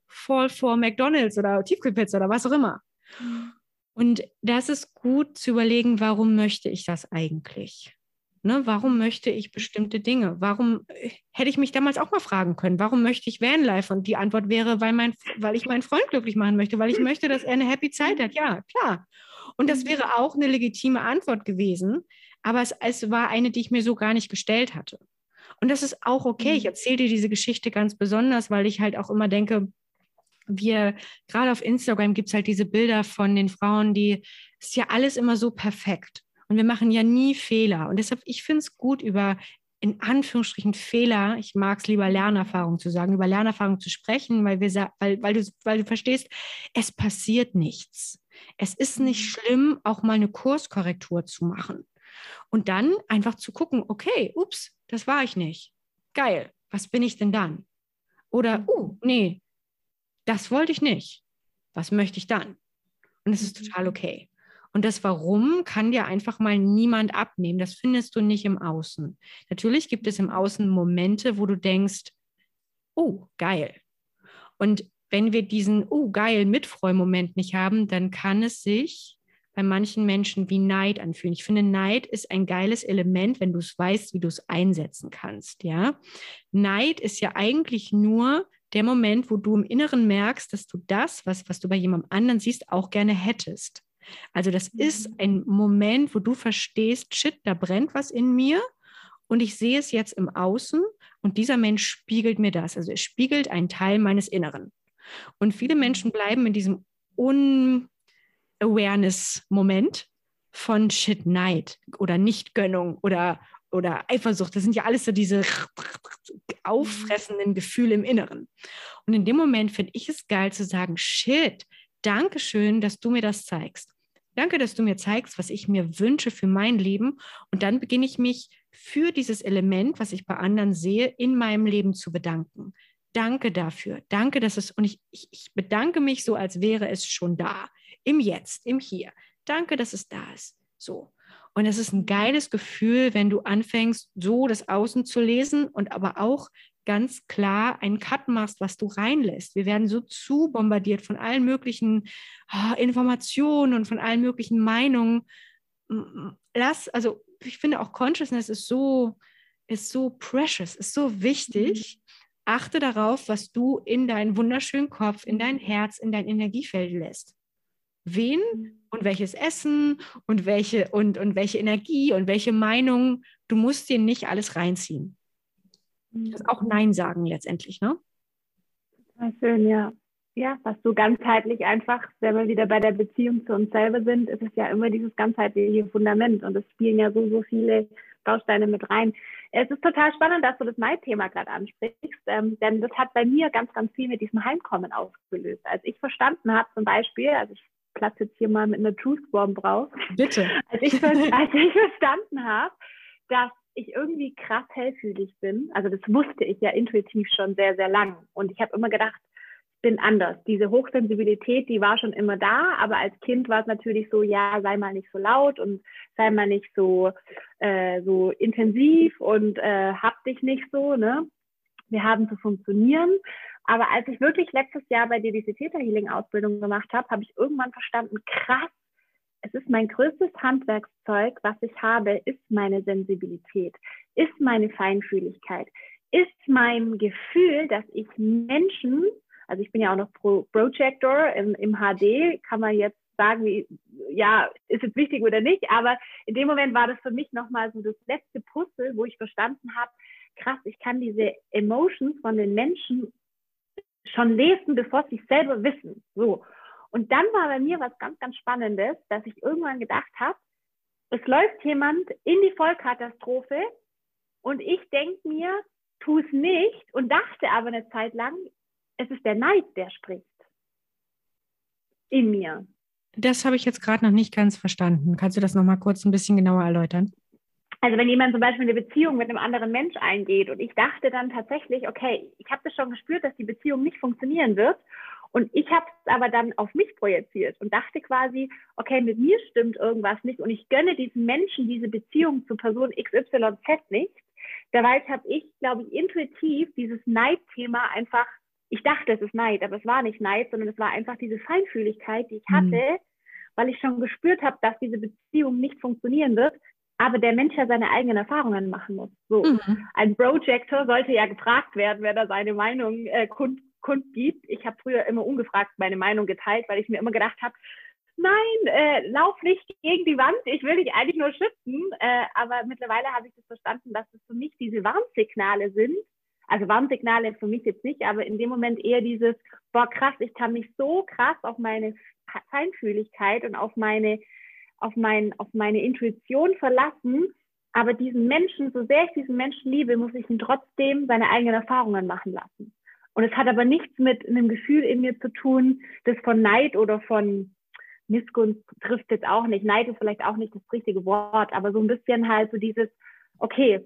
voll vor McDonalds oder Tiefkühlpizza oder was auch immer. Mhm. Und das ist gut zu überlegen, warum möchte ich das eigentlich? Ne, warum möchte ich bestimmte Dinge? Warum äh, hätte ich mich damals auch mal fragen können, warum möchte ich Vanlife? Und die Antwort wäre, weil, mein, weil ich meinen Freund glücklich machen möchte, weil ich möchte, dass er eine happy Zeit hat. Ja, klar. Und das wäre auch eine legitime Antwort gewesen, aber es, es war eine, die ich mir so gar nicht gestellt hatte. Und das ist auch okay. Ich mhm. erzähle dir diese Geschichte ganz besonders, weil ich halt auch immer denke, wir, gerade auf Instagram gibt es halt diese Bilder von den Frauen, die, ist ja alles immer so perfekt. Und wir machen ja nie Fehler. Und deshalb, ich finde es gut, über in Anführungsstrichen Fehler, ich mag es lieber Lernerfahrung zu sagen, über Lernerfahrung zu sprechen, weil, wir, weil, weil, du, weil du verstehst, es passiert nichts. Es ist nicht mhm. schlimm, auch mal eine Kurskorrektur zu machen. Und dann einfach zu gucken, okay, ups, das war ich nicht. Geil, was bin ich denn dann? Oder, oh, nee, das wollte ich nicht. Was möchte ich dann? Und es ist mhm. total okay. Und das Warum kann dir einfach mal niemand abnehmen. Das findest du nicht im Außen. Natürlich gibt es im Außen Momente, wo du denkst, oh, geil. Und wenn wir diesen, oh, geil, Mitfreumoment nicht haben, dann kann es sich bei manchen Menschen wie Neid anfühlen. Ich finde, Neid ist ein geiles Element, wenn du es weißt, wie du es einsetzen kannst. Ja, Neid ist ja eigentlich nur der Moment, wo du im Inneren merkst, dass du das, was, was du bei jemandem anderen siehst, auch gerne hättest. Also das ist mhm. ein Moment, wo du verstehst, shit, da brennt was in mir und ich sehe es jetzt im Außen und dieser Mensch spiegelt mir das. Also er spiegelt einen Teil meines Inneren. Und viele Menschen mhm. bleiben in diesem Un-Awareness-Moment von Shit, Neid oder Nichtgönnung oder, oder Eifersucht. Das sind ja alles so diese auffressenden Gefühle im Inneren. Und in dem Moment finde ich es geil zu sagen, Shit, danke schön, dass du mir das zeigst. Danke, dass du mir zeigst, was ich mir wünsche für mein Leben. Und dann beginne ich mich für dieses Element, was ich bei anderen sehe, in meinem Leben zu bedanken. Danke dafür. Danke, dass es, und ich, ich, ich bedanke mich so, als wäre es schon da. Im Jetzt, im Hier. Danke, dass es da ist. So. Und es ist ein geiles Gefühl, wenn du anfängst, so das Außen zu lesen und aber auch ganz klar einen Cut machst, was du reinlässt. Wir werden so zu bombardiert von allen möglichen oh, Informationen und von allen möglichen Meinungen. Lass, also ich finde auch Consciousness ist so, ist so precious, ist so wichtig. Mhm. Achte darauf, was du in deinen wunderschönen Kopf, in dein Herz, in dein Energiefeld lässt. Wen mhm. und welches Essen und welche und, und welche Energie und welche Meinung. Du musst dir nicht alles reinziehen. Das auch Nein sagen letztendlich, ne? Total schön, ja. Ja, was so ganzheitlich einfach, wenn wir wieder bei der Beziehung zu uns selber sind, ist es ja immer dieses ganzheitliche Fundament und es spielen ja so, so viele Bausteine mit rein. Es ist total spannend, dass du das Neidthema gerade ansprichst, ähm, denn das hat bei mir ganz, ganz viel mit diesem Heimkommen ausgelöst. Als ich verstanden habe, zum Beispiel, also ich platze jetzt hier mal mit einer Truth Bomb raus. Bitte. als, ich, als ich verstanden habe, dass ich irgendwie krass hellfühlig bin. Also das wusste ich ja intuitiv schon sehr, sehr lang. Und ich habe immer gedacht, ich bin anders. Diese Hochsensibilität, die war schon immer da, aber als Kind war es natürlich so, ja, sei mal nicht so laut und sei mal nicht so, äh, so intensiv und äh, hab dich nicht so, ne? Wir haben zu funktionieren. Aber als ich wirklich letztes Jahr bei dir diese Theta Healing Ausbildung gemacht habe, habe ich irgendwann verstanden, krass, es ist mein größtes Handwerkszeug, was ich habe, ist meine Sensibilität, ist meine Feinfühligkeit, ist mein Gefühl, dass ich Menschen, also ich bin ja auch noch Pro Projector im, im HD, kann man jetzt sagen, wie, ja, ist es wichtig oder nicht, aber in dem Moment war das für mich nochmal so das letzte Puzzle, wo ich verstanden habe, krass, ich kann diese Emotions von den Menschen schon lesen, bevor sie es selber wissen. So. Und dann war bei mir was ganz, ganz Spannendes, dass ich irgendwann gedacht habe, es läuft jemand in die Vollkatastrophe und ich denke mir, tu es nicht und dachte aber eine Zeit lang, es ist der Neid, der spricht. In mir. Das habe ich jetzt gerade noch nicht ganz verstanden. Kannst du das noch mal kurz ein bisschen genauer erläutern? Also wenn jemand zum Beispiel eine Beziehung mit einem anderen Mensch eingeht und ich dachte dann tatsächlich, okay, ich habe das schon gespürt, dass die Beziehung nicht funktionieren wird Und ich habe es aber dann auf mich projiziert und dachte quasi, okay, mit mir stimmt irgendwas nicht und ich gönne diesen Menschen diese Beziehung zu Person XYZ nicht. Dabei habe ich, glaube ich, intuitiv dieses Neidthema einfach, ich dachte, es ist Neid, aber es war nicht Neid, sondern es war einfach diese Feinfühligkeit, die ich mhm. hatte, weil ich schon gespürt habe, dass diese Beziehung nicht funktionieren wird, aber der Mensch ja seine eigenen Erfahrungen machen muss. So, mhm. ein Projector sollte ja gefragt werden, wer da seine Meinung äh, kund, kundgibt. Ich habe früher immer ungefragt meine Meinung geteilt, weil ich mir immer gedacht habe, nein, äh, lauf nicht gegen die Wand, ich will dich eigentlich nur schützen. Äh, aber mittlerweile habe ich das verstanden, dass es für mich diese Warnsignale sind. Also Warnsignale für mich jetzt nicht, aber in dem Moment eher dieses, boah krass, ich kann mich so krass auf meine Feinfühligkeit und auf meine, auf mein, auf meine Intuition verlassen. Aber diesen Menschen, so sehr ich diesen Menschen liebe, muss ich ihn trotzdem seine eigenen Erfahrungen machen lassen. Und es hat aber nichts mit einem Gefühl in mir zu tun, das von Neid oder von Missgunst trifft jetzt auch nicht. Neid ist vielleicht auch nicht das richtige Wort, aber so ein bisschen halt so dieses, okay,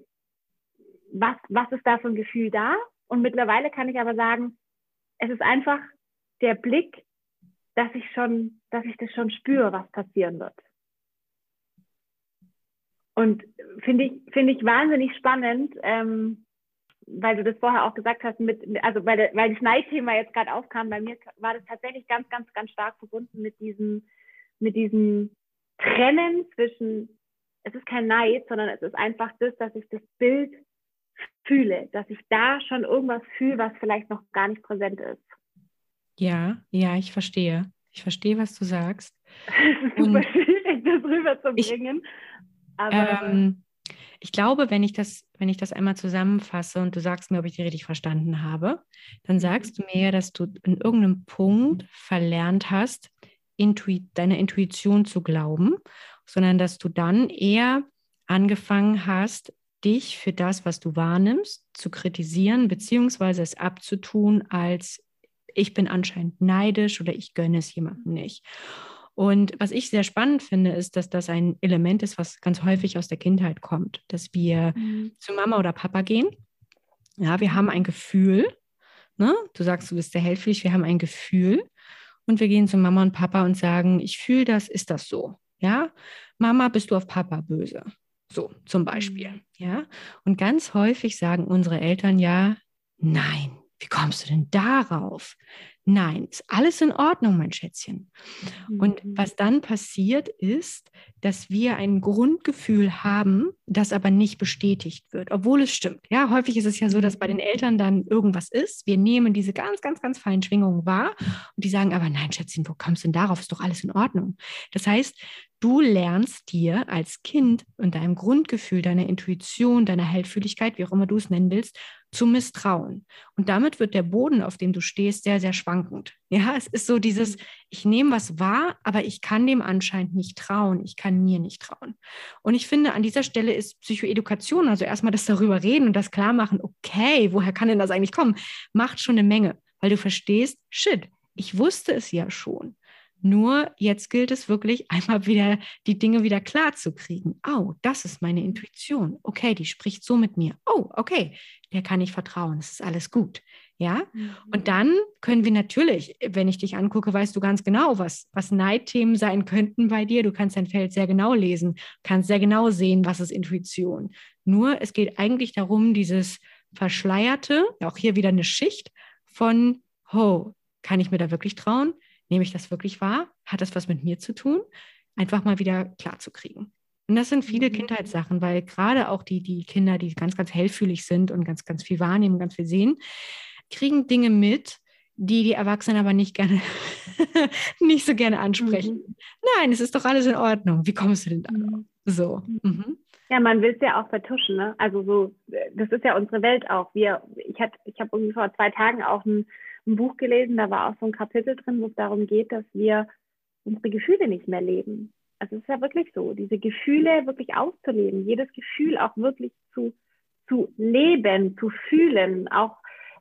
was, was ist da für ein Gefühl da? Und mittlerweile kann ich aber sagen, es ist einfach der Blick, dass ich schon, dass ich das schon spüre, was passieren wird. Und finde ich, finde ich wahnsinnig spannend, ähm, weil du das vorher auch gesagt hast, mit, also weil, weil das Neidthema jetzt gerade aufkam, bei mir war das tatsächlich ganz, ganz, ganz stark verbunden mit diesem, mit diesem Trennen zwischen, es ist kein Neid, sondern es ist einfach das, dass ich das Bild fühle, dass ich da schon irgendwas fühle, was vielleicht noch gar nicht präsent ist. Ja, ja, ich verstehe. Ich verstehe, was du sagst. Es ist super schwierig, das rüberzubringen. Ähm, ich glaube, wenn ich das, wenn ich das einmal zusammenfasse und du sagst mir, ob ich die richtig verstanden habe, dann sagst du mir, dass du in irgendeinem Punkt verlernt hast, Intui deiner Intuition zu glauben, sondern dass du dann eher angefangen hast, dich für das, was du wahrnimmst, zu kritisieren, beziehungsweise es abzutun als ich bin anscheinend neidisch oder ich gönne es jemandem nicht. Und was ich sehr spannend finde, ist, dass das ein Element ist, was ganz häufig aus der Kindheit kommt, dass wir mhm. zu Mama oder Papa gehen. Ja, wir haben ein Gefühl. Ne? Du sagst, du bist sehr hellfühlig. Wir haben ein Gefühl und wir gehen zu Mama und Papa und sagen, ich fühle das, ist das so? Ja, Mama, bist du auf Papa böse? So zum Beispiel. Mhm. Ja, und ganz häufig sagen unsere Eltern ja, nein, wie kommst du denn darauf? Nein, ist alles in Ordnung, mein Schätzchen. Und mhm. was dann passiert ist, dass wir ein Grundgefühl haben, das aber nicht bestätigt wird, obwohl es stimmt. Ja, häufig ist es ja so, dass bei den Eltern dann irgendwas ist. Wir nehmen diese ganz, ganz, ganz feinen Schwingungen wahr und die sagen aber, nein, Schätzchen, wo kommst du denn darauf? Ist doch alles in Ordnung. Das heißt, Du lernst dir als Kind und deinem Grundgefühl, deiner Intuition, deiner Hellfühligkeit, wie auch immer du es nennen willst, zu misstrauen. Und damit wird der Boden, auf dem du stehst, sehr, sehr schwankend. Ja, es ist so dieses, mhm. ich nehme was wahr, aber ich kann dem anscheinend nicht trauen. Ich kann mir nicht trauen. Und ich finde, an dieser Stelle ist Psychoedukation, also erstmal das darüber reden und das klar machen, okay, woher kann denn das eigentlich kommen, macht schon eine Menge, weil du verstehst, shit, ich wusste es ja schon. Nur jetzt gilt es wirklich einmal wieder die Dinge wieder klar zu kriegen. Oh, das ist meine Intuition. Okay, die spricht so mit mir. Oh, okay, der kann ich vertrauen. Es ist alles gut. Ja, mhm. und dann können wir natürlich, wenn ich dich angucke, weißt du ganz genau, was, was Neidthemen sein könnten bei dir. Du kannst dein Feld sehr genau lesen, kannst sehr genau sehen, was ist Intuition. Nur es geht eigentlich darum, dieses Verschleierte, auch hier wieder eine Schicht von, oh, kann ich mir da wirklich trauen? Nehme ich das wirklich wahr? Hat das was mit mir zu tun? Einfach mal wieder klar zu kriegen. Und das sind viele mhm. Kindheitssachen, weil gerade auch die, die Kinder, die ganz, ganz hellfühlig sind und ganz, ganz viel wahrnehmen, ganz viel sehen, kriegen Dinge mit, die die Erwachsenen aber nicht gerne, nicht so gerne ansprechen. Mhm. Nein, es ist doch alles in Ordnung. Wie kommst du denn da? Mhm. So. Mhm. Ja, man will es ja auch vertuschen. Ne? Also so, das ist ja unsere Welt auch. Wir, ich hatte, ich habe irgendwie vor zwei Tagen auch ein ein Buch gelesen, da war auch so ein Kapitel drin, wo es darum geht, dass wir unsere Gefühle nicht mehr leben. Also es ist ja wirklich so, diese Gefühle wirklich auszuleben, jedes Gefühl auch wirklich zu, zu leben, zu fühlen. Auch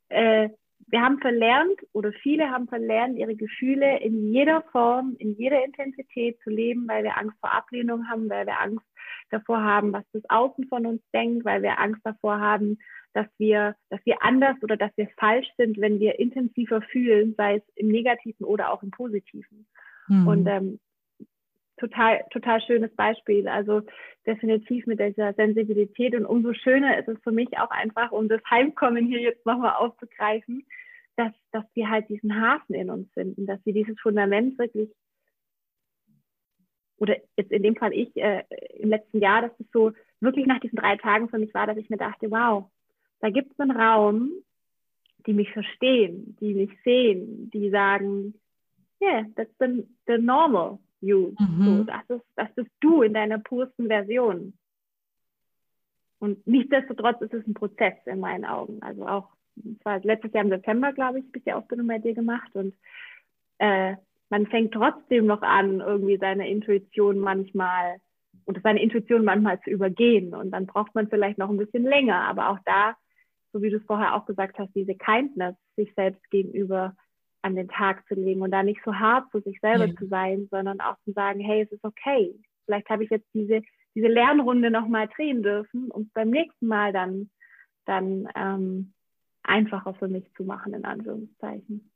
äh, wir haben verlernt oder viele haben verlernt, ihre Gefühle in jeder Form, in jeder Intensität zu leben, weil wir Angst vor Ablehnung haben, weil wir Angst davor haben, was das Außen von uns denkt, weil wir Angst davor haben, dass wir, dass wir anders oder dass wir falsch sind, wenn wir intensiver fühlen, sei es im Negativen oder auch im Positiven. Mhm. Und ähm, total, total schönes Beispiel. Also definitiv mit dieser Sensibilität. Und umso schöner ist es für mich auch einfach, um das Heimkommen hier jetzt nochmal aufzugreifen, dass, dass wir halt diesen Hafen in uns finden, dass wir dieses Fundament wirklich, oder jetzt in dem Fall ich, äh, im letzten Jahr, dass es so wirklich nach diesen drei Tagen für mich war, dass ich mir dachte, wow, da gibt es einen Raum, die mich verstehen, die mich sehen, die sagen, yeah, that's the, the normal you. Mhm. So, das, ist, das bist du in deiner pursten Version. Und nichtsdestotrotz ist es ein Prozess in meinen Augen. Also auch, war letztes Jahr im September, glaube ich, bis die Ausbildung bei dir gemacht und äh, man fängt trotzdem noch an, irgendwie seine Intuition manchmal und seine Intuition manchmal zu übergehen. Und dann braucht man vielleicht noch ein bisschen länger. Aber auch da so wie du es vorher auch gesagt hast, diese Kindness sich selbst gegenüber an den Tag zu legen und da nicht so hart zu sich selber ja. zu sein, sondern auch zu sagen, hey, es ist okay. Vielleicht habe ich jetzt diese, diese Lernrunde nochmal drehen dürfen, um es beim nächsten Mal dann, dann ähm, einfacher für mich zu machen, in Anführungszeichen.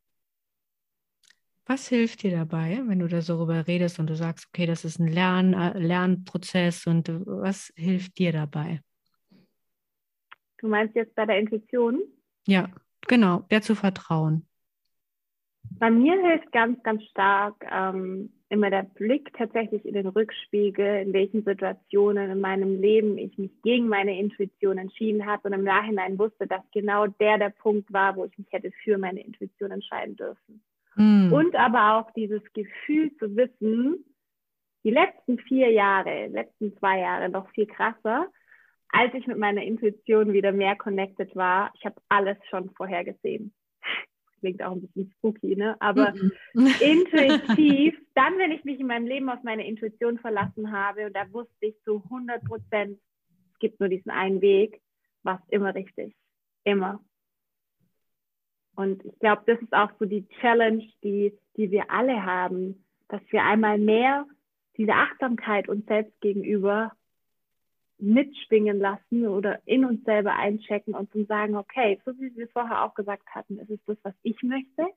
Was hilft dir dabei, wenn du da so darüber redest und du sagst, okay, das ist ein Lern, äh, Lernprozess und was hilft dir dabei? Du meinst jetzt bei der Intuition? Ja, genau, der zu vertrauen. Bei mir hilft ganz, ganz stark ähm, immer der Blick tatsächlich in den Rückspiegel, in welchen Situationen in meinem Leben ich mich gegen meine Intuition entschieden habe und im Nachhinein wusste, dass genau der der Punkt war, wo ich mich hätte für meine Intuition entscheiden dürfen. Mm. Und aber auch dieses Gefühl zu wissen, die letzten vier Jahre, letzten zwei Jahre noch viel krasser, als ich mit meiner Intuition wieder mehr connected war, ich habe alles schon vorhergesehen. Klingt auch ein bisschen spooky, ne? Aber mhm. intuitiv, dann, wenn ich mich in meinem Leben auf meine Intuition verlassen habe, und da wusste ich zu 100 Prozent, es gibt nur diesen einen Weg, war es immer richtig. Immer. Und ich glaube, das ist auch so die Challenge, die, die wir alle haben, dass wir einmal mehr diese Achtsamkeit uns selbst gegenüber mitschwingen lassen oder in uns selber einchecken und zum sagen, okay, so wie wir vorher auch gesagt hatten, ist es das, was ich möchte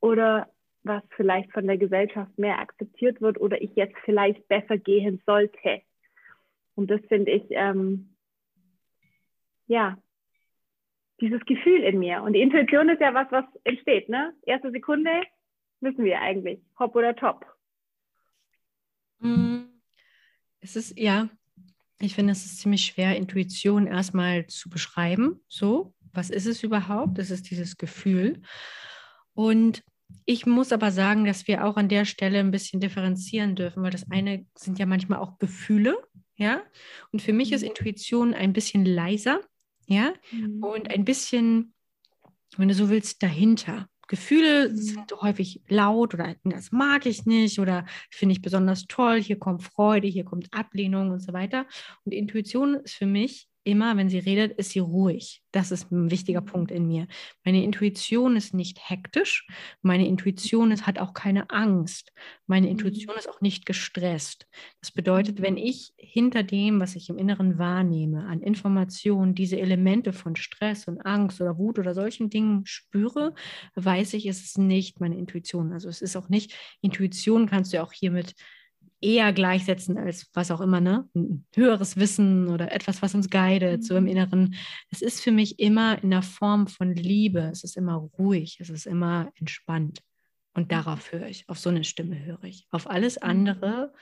oder was vielleicht von der Gesellschaft mehr akzeptiert wird oder ich jetzt vielleicht besser gehen sollte. Und das finde ich, ähm, ja, dieses Gefühl in mir. Und die Intuition ist ja was, was entsteht, ne? Erste Sekunde wissen wir eigentlich, hopp oder top. Mm, es ist, ja, ich finde, es ist ziemlich schwer, Intuition erstmal zu beschreiben. So, was ist es überhaupt? Das ist dieses Gefühl. Und ich muss aber sagen, dass wir auch an der Stelle ein bisschen differenzieren dürfen, weil das eine sind ja manchmal auch Gefühle, ja. Und für mich ist mhm. Intuition ein bisschen leiser, ja, mhm. und ein bisschen, wenn du so willst, dahinter. Gefühle mhm. sind häufig laut oder das mag ich nicht oder finde ich besonders toll. Hier kommt Freude, hier kommt Ablehnung und so weiter. Und Intuition ist für mich immer, wenn sie redet, ist sie ruhig. Das ist ein wichtiger mhm. Punkt in mir. Meine Intuition ist nicht hektisch. Meine Intuition ist, hat auch keine Angst. Meine mhm. Intuition ist auch nicht gestresst. Das bedeutet, wenn ich hinter dem, was ich im Inneren wahrnehme, an Informationen diese Elemente von Stress und Angst oder Wut oder solchen Dingen spüre, weiß ich, es ist nicht meine Intuition. Also es ist auch nicht, Intuition kannst du auch hiermit eher gleichsetzen als was auch immer, ne? Ein höheres Wissen oder etwas, was uns guidet, so im mhm. Inneren. Es ist für mich immer in der Form von Liebe. Es ist immer ruhig, es ist immer entspannt. Und mhm. darauf höre ich, auf so eine Stimme höre ich. Auf alles mhm. andere,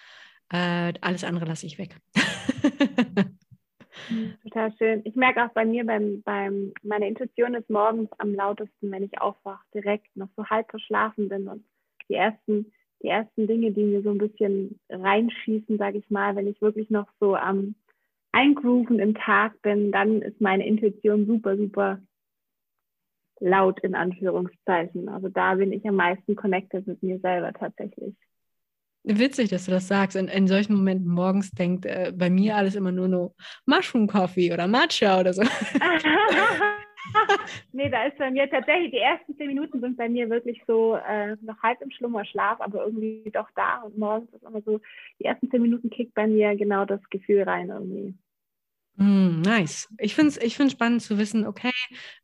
äh, alles andere lasse ich weg. Total schön. Ich merke auch bei mir, beim, beim, meine Intuition ist morgens am lautesten, wenn ich aufwache, direkt noch so halb verschlafen bin und die ersten die ersten Dinge, die mir so ein bisschen reinschießen, sage ich mal, wenn ich wirklich noch so am Eingrooven im Tag bin, dann ist meine Intuition super, super laut in Anführungszeichen. Also da bin ich am meisten connected mit mir selber tatsächlich. Witzig, dass du das sagst. In, in solchen Momenten morgens denkt äh, bei mir alles immer nur no Mushroom Coffee oder Matcha oder so. nee, da ist bei mir tatsächlich, die ersten zehn Minuten sind bei mir wirklich so äh, noch halb im Schlummerschlaf, aber irgendwie doch da. Und morgens ist immer so, die ersten zehn Minuten kickt bei mir genau das Gefühl rein irgendwie. Mm, nice. Ich finde es ich spannend zu wissen, okay,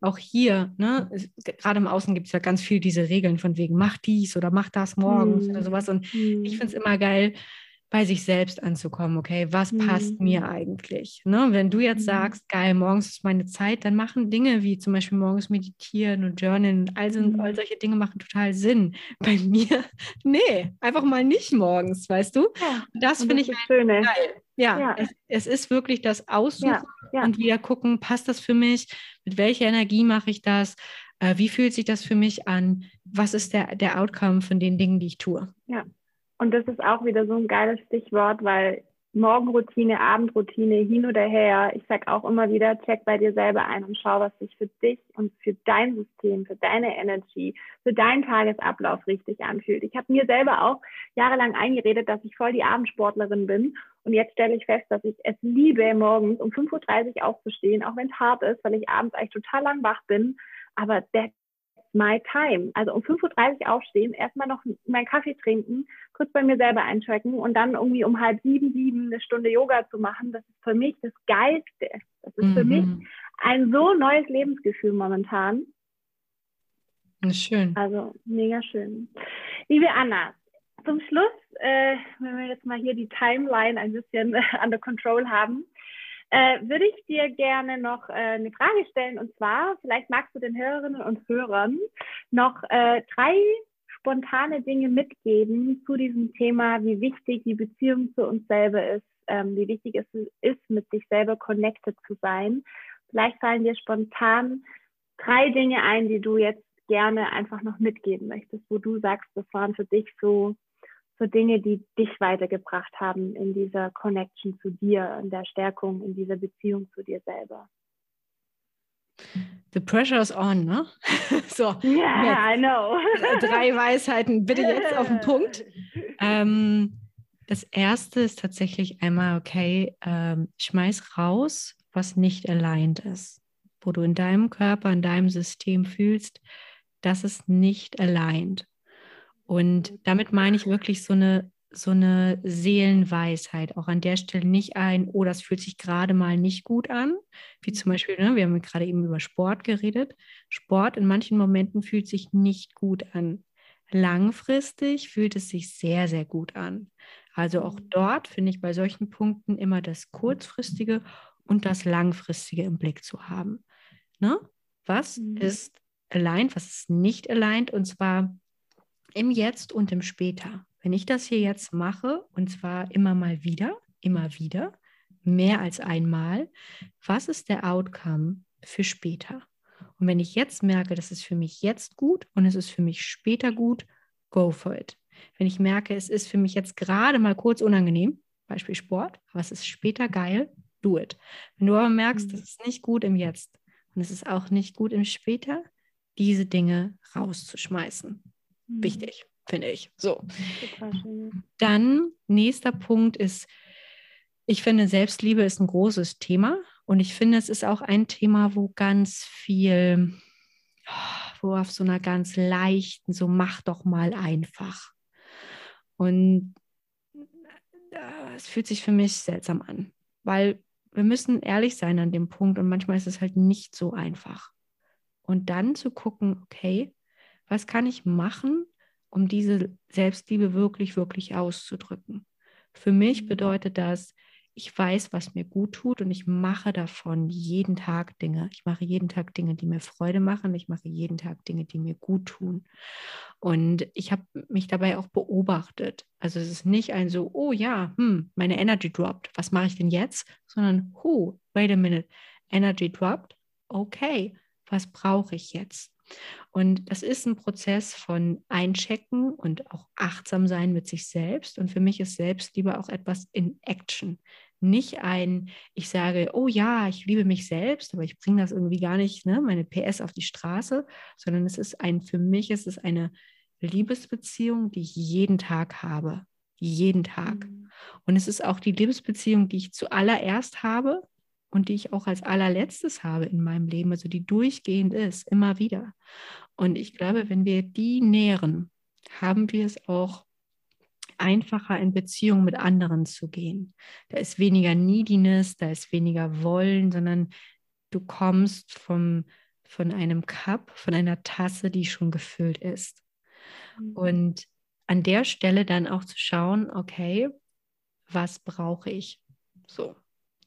auch hier, ne, gerade im Außen gibt es ja ganz viel diese Regeln von wegen, mach dies oder mach das morgens mm. oder sowas. Und mm. ich finde es immer geil, bei sich selbst anzukommen, okay, was mhm. passt mir mhm. eigentlich? Ne? Wenn du jetzt mhm. sagst, geil, morgens ist meine Zeit, dann machen Dinge wie zum Beispiel morgens meditieren und journalen, all, mhm. all solche Dinge machen total Sinn. Bei mir, nee, einfach mal nicht morgens, weißt du? Ja, das finde ich halt schöne. geil. Ja, ja. Es, es, ist wirklich das Aussuchen ja. und wieder gucken, passt das für mich? Mit welcher Energie mache ich das? Äh, wie fühlt sich das für mich an? Was ist der, der Outcome von den Dingen, die ich tue? Ja, und das ist auch wieder so ein geiles Stichwort, weil Morgenroutine, Abendroutine, hin oder her, ich sag auch immer wieder, check bei dir selber ein und schau, was sich für dich und für dein System, für deine Energy, für deinen Tagesablauf richtig anfühlt. Ich habe mir selber auch jahrelang eingeredet, dass ich voll die Abendsportlerin bin. Und jetzt stelle ich fest, dass ich es liebe, morgens um 5.30 Uhr aufzustehen, auch wenn es hart ist, weil ich abends eigentlich total lang wach bin. Aber der my time. Also um 5.30 Uhr aufstehen, erstmal noch meinen Kaffee trinken, kurz bei mir selber einchecken und dann irgendwie um halb sieben, sieben eine Stunde Yoga zu machen, das ist für mich das Geilste. Das ist mhm. für mich ein so neues Lebensgefühl momentan. Schön. Also mega schön. Liebe Anna, zum Schluss, äh, wenn wir jetzt mal hier die Timeline ein bisschen under control haben, äh, würde ich dir gerne noch äh, eine Frage stellen. Und zwar, vielleicht magst du den Hörerinnen und Hörern noch äh, drei spontane Dinge mitgeben zu diesem Thema, wie wichtig die Beziehung zu uns selber ist, ähm, wie wichtig es ist, mit sich selber connected zu sein. Vielleicht fallen dir spontan drei Dinge ein, die du jetzt gerne einfach noch mitgeben möchtest, wo du sagst, das waren für dich so so Dinge, die dich weitergebracht haben in dieser Connection zu dir, in der Stärkung, in dieser Beziehung zu dir selber? The pressure is on, ne? so. Yeah. I know. Drei Weisheiten, bitte jetzt auf den Punkt. Ähm, das erste ist tatsächlich einmal, okay, ähm, schmeiß raus, was nicht aligned ist. Wo du in deinem Körper, in deinem System fühlst, das ist nicht aligned. Und damit meine ich wirklich so eine, so eine Seelenweisheit. Auch an der Stelle nicht ein, oh, das fühlt sich gerade mal nicht gut an. Wie zum Beispiel, ne, wir haben gerade eben über Sport geredet. Sport in manchen Momenten fühlt sich nicht gut an. Langfristig fühlt es sich sehr, sehr gut an. Also auch mhm. dort finde ich bei solchen Punkten immer das Kurzfristige und das Langfristige im Blick zu haben. Ne? Was mhm. ist aligned, was ist nicht aligned? Und zwar im Jetzt und im Später. Wenn ich das hier jetzt mache, und zwar immer mal wieder, immer wieder, mehr als einmal, was ist der Outcome für später? Und wenn ich jetzt merke, das ist für mich jetzt gut und es ist für mich später gut, go for it. Wenn ich merke, es ist für mich jetzt gerade mal kurz unangenehm, Beispiel Sport, aber es ist später geil, do it. Wenn du aber merkst, mhm. das ist nicht gut im Jetzt und es ist auch nicht gut im Später, diese Dinge rauszuschmeißen. Mhm. Wichtig, finde ich. So. Dann, nächster Punkt ist, ich finde, Selbstliebe ist ein großes Thema. Und ich finde, es ist auch ein Thema, wo ganz viel, wo auf so einer ganz leichten, so mach doch mal einfach. Und äh, es fühlt sich für mich seltsam an, weil wir müssen ehrlich sein an dem Punkt und manchmal ist es halt nicht so einfach. Und dann zu gucken, okay, was kann ich machen, um diese Selbstliebe wirklich, wirklich auszudrücken? Für mich mhm. bedeutet das, ich weiß, was mir gut tut und ich mache davon jeden Tag Dinge. Ich mache jeden Tag Dinge, die mir Freude machen. Ich mache jeden Tag Dinge, die mir gut tun. Und ich habe mich dabei auch beobachtet. Also es ist nicht ein so, oh ja, hm, meine Energy droppt. Was mache ich denn jetzt? Sondern, oh, wait a minute, Energy dropped. Okay, was brauche ich jetzt? Und das ist ein Prozess von Einchecken und auch achtsam sein mit sich selbst. Und für mich ist Selbstliebe auch etwas in Action. Nicht ein, ich sage, oh ja, ich liebe mich selbst, aber ich bringe das irgendwie gar nicht, ne, meine PS auf die Straße, sondern es ist ein, für mich ist es eine Liebesbeziehung, die ich jeden Tag habe. Jeden Tag. Mhm. Und es ist auch die Liebesbeziehung, die ich zuallererst habe, und die ich auch als allerletztes habe in meinem Leben, also die durchgehend ist, immer wieder. Und ich glaube, wenn wir die nähren, haben wir es auch einfacher, in Beziehung mit anderen zu gehen. Da ist weniger Neediness, da ist weniger Wollen, sondern du kommst vom, von einem Cup, von einer Tasse, die schon gefüllt ist. Mhm. Und an der Stelle dann auch zu schauen, okay, was brauche ich? So,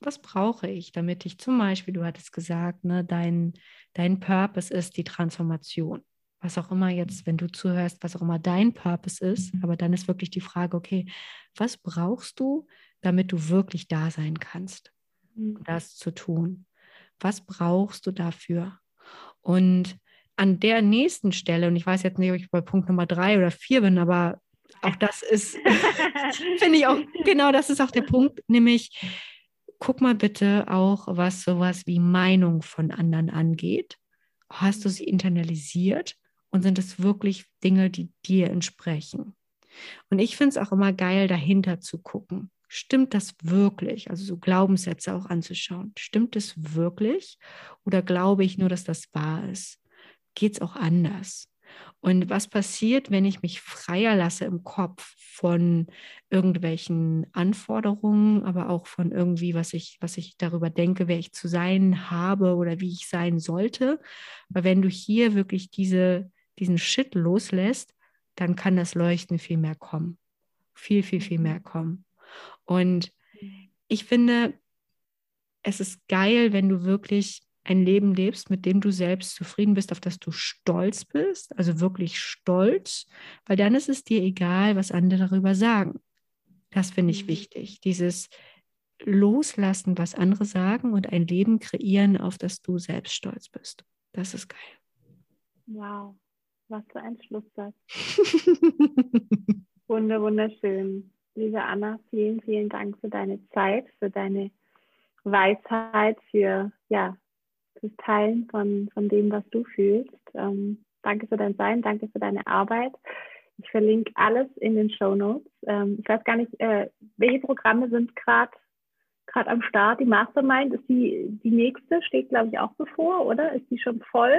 was brauche ich, damit ich zum Beispiel, du hattest gesagt, ne, dein, dein Purpose ist die Transformation. Was auch immer jetzt, wenn du zuhörst, was auch immer dein Purpose ist, aber dann ist wirklich die Frage, okay, was brauchst du, damit du wirklich da sein kannst, um das zu tun? Was brauchst du dafür? Und an der nächsten Stelle, und ich weiß jetzt nicht, ob ich bei Punkt Nummer drei oder vier bin, aber auch das ist, finde ich auch, genau das ist auch der Punkt, nämlich guck mal bitte auch, was sowas wie Meinung von anderen angeht. Hast du sie internalisiert und sind es wirklich Dinge, die dir entsprechen? Und ich finde es auch immer geil, dahinter zu gucken. Stimmt das wirklich? Also so Glaubenssätze auch anzuschauen. Stimmt es wirklich? Oder glaube ich nur, dass das wahr ist? Geht es auch anders? Und was passiert, wenn ich mich freier lasse im Kopf von irgendwelchen Anforderungen, aber auch von irgendwie, was ich, was ich darüber denke, wer ich zu sein habe oder wie ich sein sollte? Weil wenn du hier wirklich diese, diesen Shit loslässt, dann kann das Leuchten viel mehr kommen. Viel, viel, viel mehr kommen. Und ich finde, es ist geil, wenn du wirklich ein Leben lebst, mit dem du selbst zufrieden bist, auf das du stolz bist, also wirklich stolz, weil dann ist es dir egal, was andere darüber sagen. Das finde ich mhm. wichtig. Dieses Loslassen, was andere sagen und ein Leben kreieren, auf das du selbst stolz bist. Das ist geil. Wow, was für ein Schlusssatz. Wunder, wunderschön. Liebe Anna, vielen, vielen Dank für deine Zeit, für deine Weisheit, für ja, fürs Teilen von, von dem, was du fühlst. Ähm, danke für dein Sein, danke für deine Arbeit. Ich verlinke alles in den Show Notes. Ähm, ich weiß gar nicht, äh, welche Programme sind gerade gerade am Start. Die Mastermind ist die, die nächste, steht glaube ich auch bevor, oder? Ist die schon voll?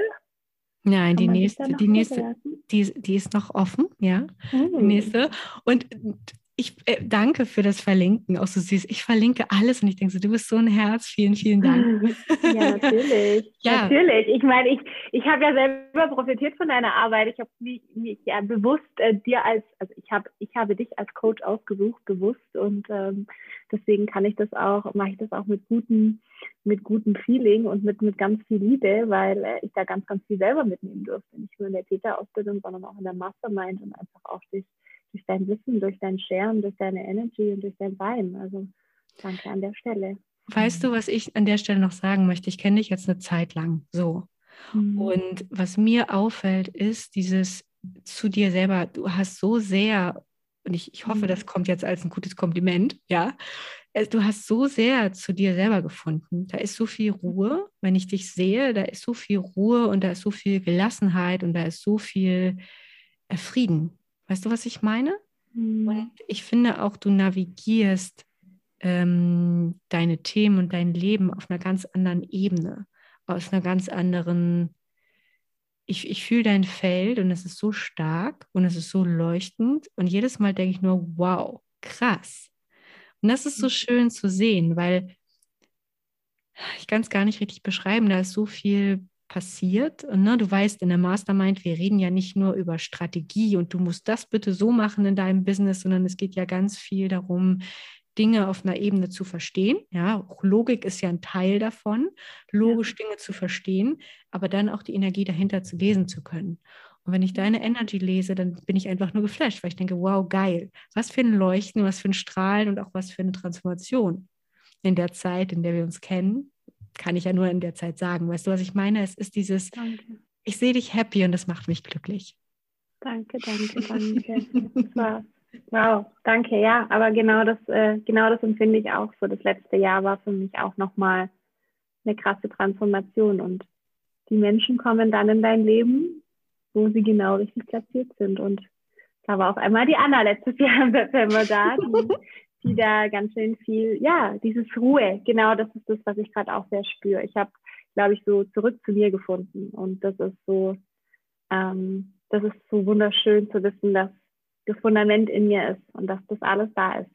Nein, die nächste, die nächste, die, die ist noch offen, ja. Mhm. Die nächste. Und ich äh, danke für das Verlinken, auch so süß. Ich verlinke alles und ich denke so, du bist so ein Herz. Vielen, vielen Dank. Ja, natürlich. ja. Natürlich. Ich meine, ich, ich habe ja selber profitiert von deiner Arbeit. Ich habe mich, mich ja bewusst äh, dir als, also ich habe ich habe dich als Coach ausgesucht, bewusst und ähm, deswegen kann ich das auch, mache ich das auch mit gutem, mit gutem Feeling und mit, mit ganz viel Liebe, weil äh, ich da ganz, ganz viel selber mitnehmen durfte. Nicht nur in der Täterausbildung, sondern auch in der Mastermind und einfach auch durch durch dein Wissen, durch dein Sharen, durch deine Energy und durch dein Sein. Also danke an der Stelle. Weißt du, was ich an der Stelle noch sagen möchte? Ich kenne dich jetzt eine Zeit lang so. Mhm. Und was mir auffällt, ist dieses zu dir selber, du hast so sehr, und ich, ich hoffe, mhm. das kommt jetzt als ein gutes Kompliment, ja, du hast so sehr zu dir selber gefunden. Da ist so viel Ruhe, wenn ich dich sehe, da ist so viel Ruhe und da ist so viel Gelassenheit und da ist so viel äh, Frieden. Weißt du, was ich meine? Mhm. Und ich finde auch, du navigierst ähm, deine Themen und dein Leben auf einer ganz anderen Ebene, aus einer ganz anderen. Ich, ich fühle dein Feld und es ist so stark und es ist so leuchtend. Und jedes Mal denke ich nur, wow, krass. Und das ist so mhm. schön zu sehen, weil ich kann es gar nicht richtig beschreiben. Da ist so viel passiert. Und, ne, du weißt, in der Mastermind, wir reden ja nicht nur über Strategie und du musst das bitte so machen in deinem Business, sondern es geht ja ganz viel darum, Dinge auf einer Ebene zu verstehen. Ja, Logik ist ja ein Teil davon, logisch ja. Dinge zu verstehen, aber dann auch die Energie dahinter zu lesen zu können. Und wenn ich deine Energy lese, dann bin ich einfach nur geflasht, weil ich denke, wow, geil. Was für ein Leuchten, was für ein Strahlen und auch was für eine Transformation in der Zeit, in der wir uns kennen kann ich ja nur in der Zeit sagen. Weißt du, was ich meine? Es ist dieses, danke. ich sehe dich happy und das macht mich glücklich. Danke, danke, danke. wow, danke, ja, aber genau das, äh, genau das empfinde ich auch so. Das letzte Jahr war für mich auch nochmal eine krasse Transformation und die Menschen kommen dann in dein Leben, wo sie genau richtig platziert sind. Und da war auf einmal die Anna letztes Jahr im September da, die die da ganz schön viel, ja, dieses Ruhe, genau das ist das, was ich gerade auch sehr spüre. Ich habe, glaube ich, so zurück zu mir gefunden und das ist so, ähm, das ist so wunderschön zu wissen, dass das Fundament in mir ist und dass das alles da ist.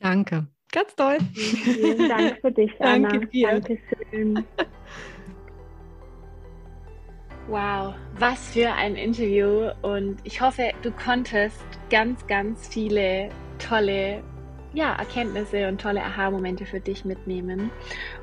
Danke. Ganz toll. Vielen Dank für dich, Anna. Danke dir. Dankeschön. Wow, was für ein Interview und ich hoffe, du konntest ganz, ganz viele tolle ja, Erkenntnisse und tolle Aha-Momente für dich mitnehmen.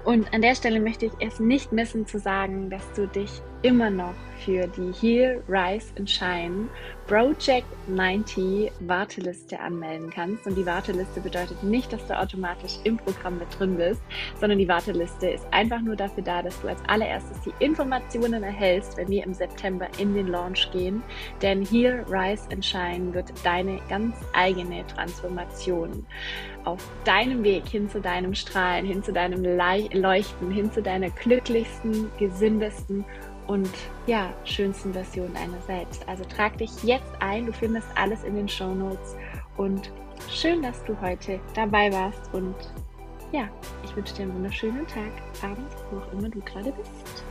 Und an der Stelle möchte ich es nicht missen zu sagen, dass du dich immer noch für die Heal, Rise and Shine Project 90 Warteliste anmelden kannst. Und die Warteliste bedeutet nicht, dass du automatisch im Programm mit drin bist, sondern die Warteliste ist einfach nur dafür da, dass du als allererstes die Informationen erhältst, wenn wir im September in den Launch gehen. Denn Heal, Rise and Shine wird deine ganz eigene Transformation auf deinem Weg hin zu deinem Strahlen, hin zu deinem Leuchten, hin zu deiner glücklichsten, gesündesten und ja, schönsten Version einer selbst. Also trag dich jetzt ein, du findest alles in den Show Notes und schön, dass du heute dabei warst und ja, ich wünsche dir einen wunderschönen Tag, Abend, wo auch immer du gerade bist.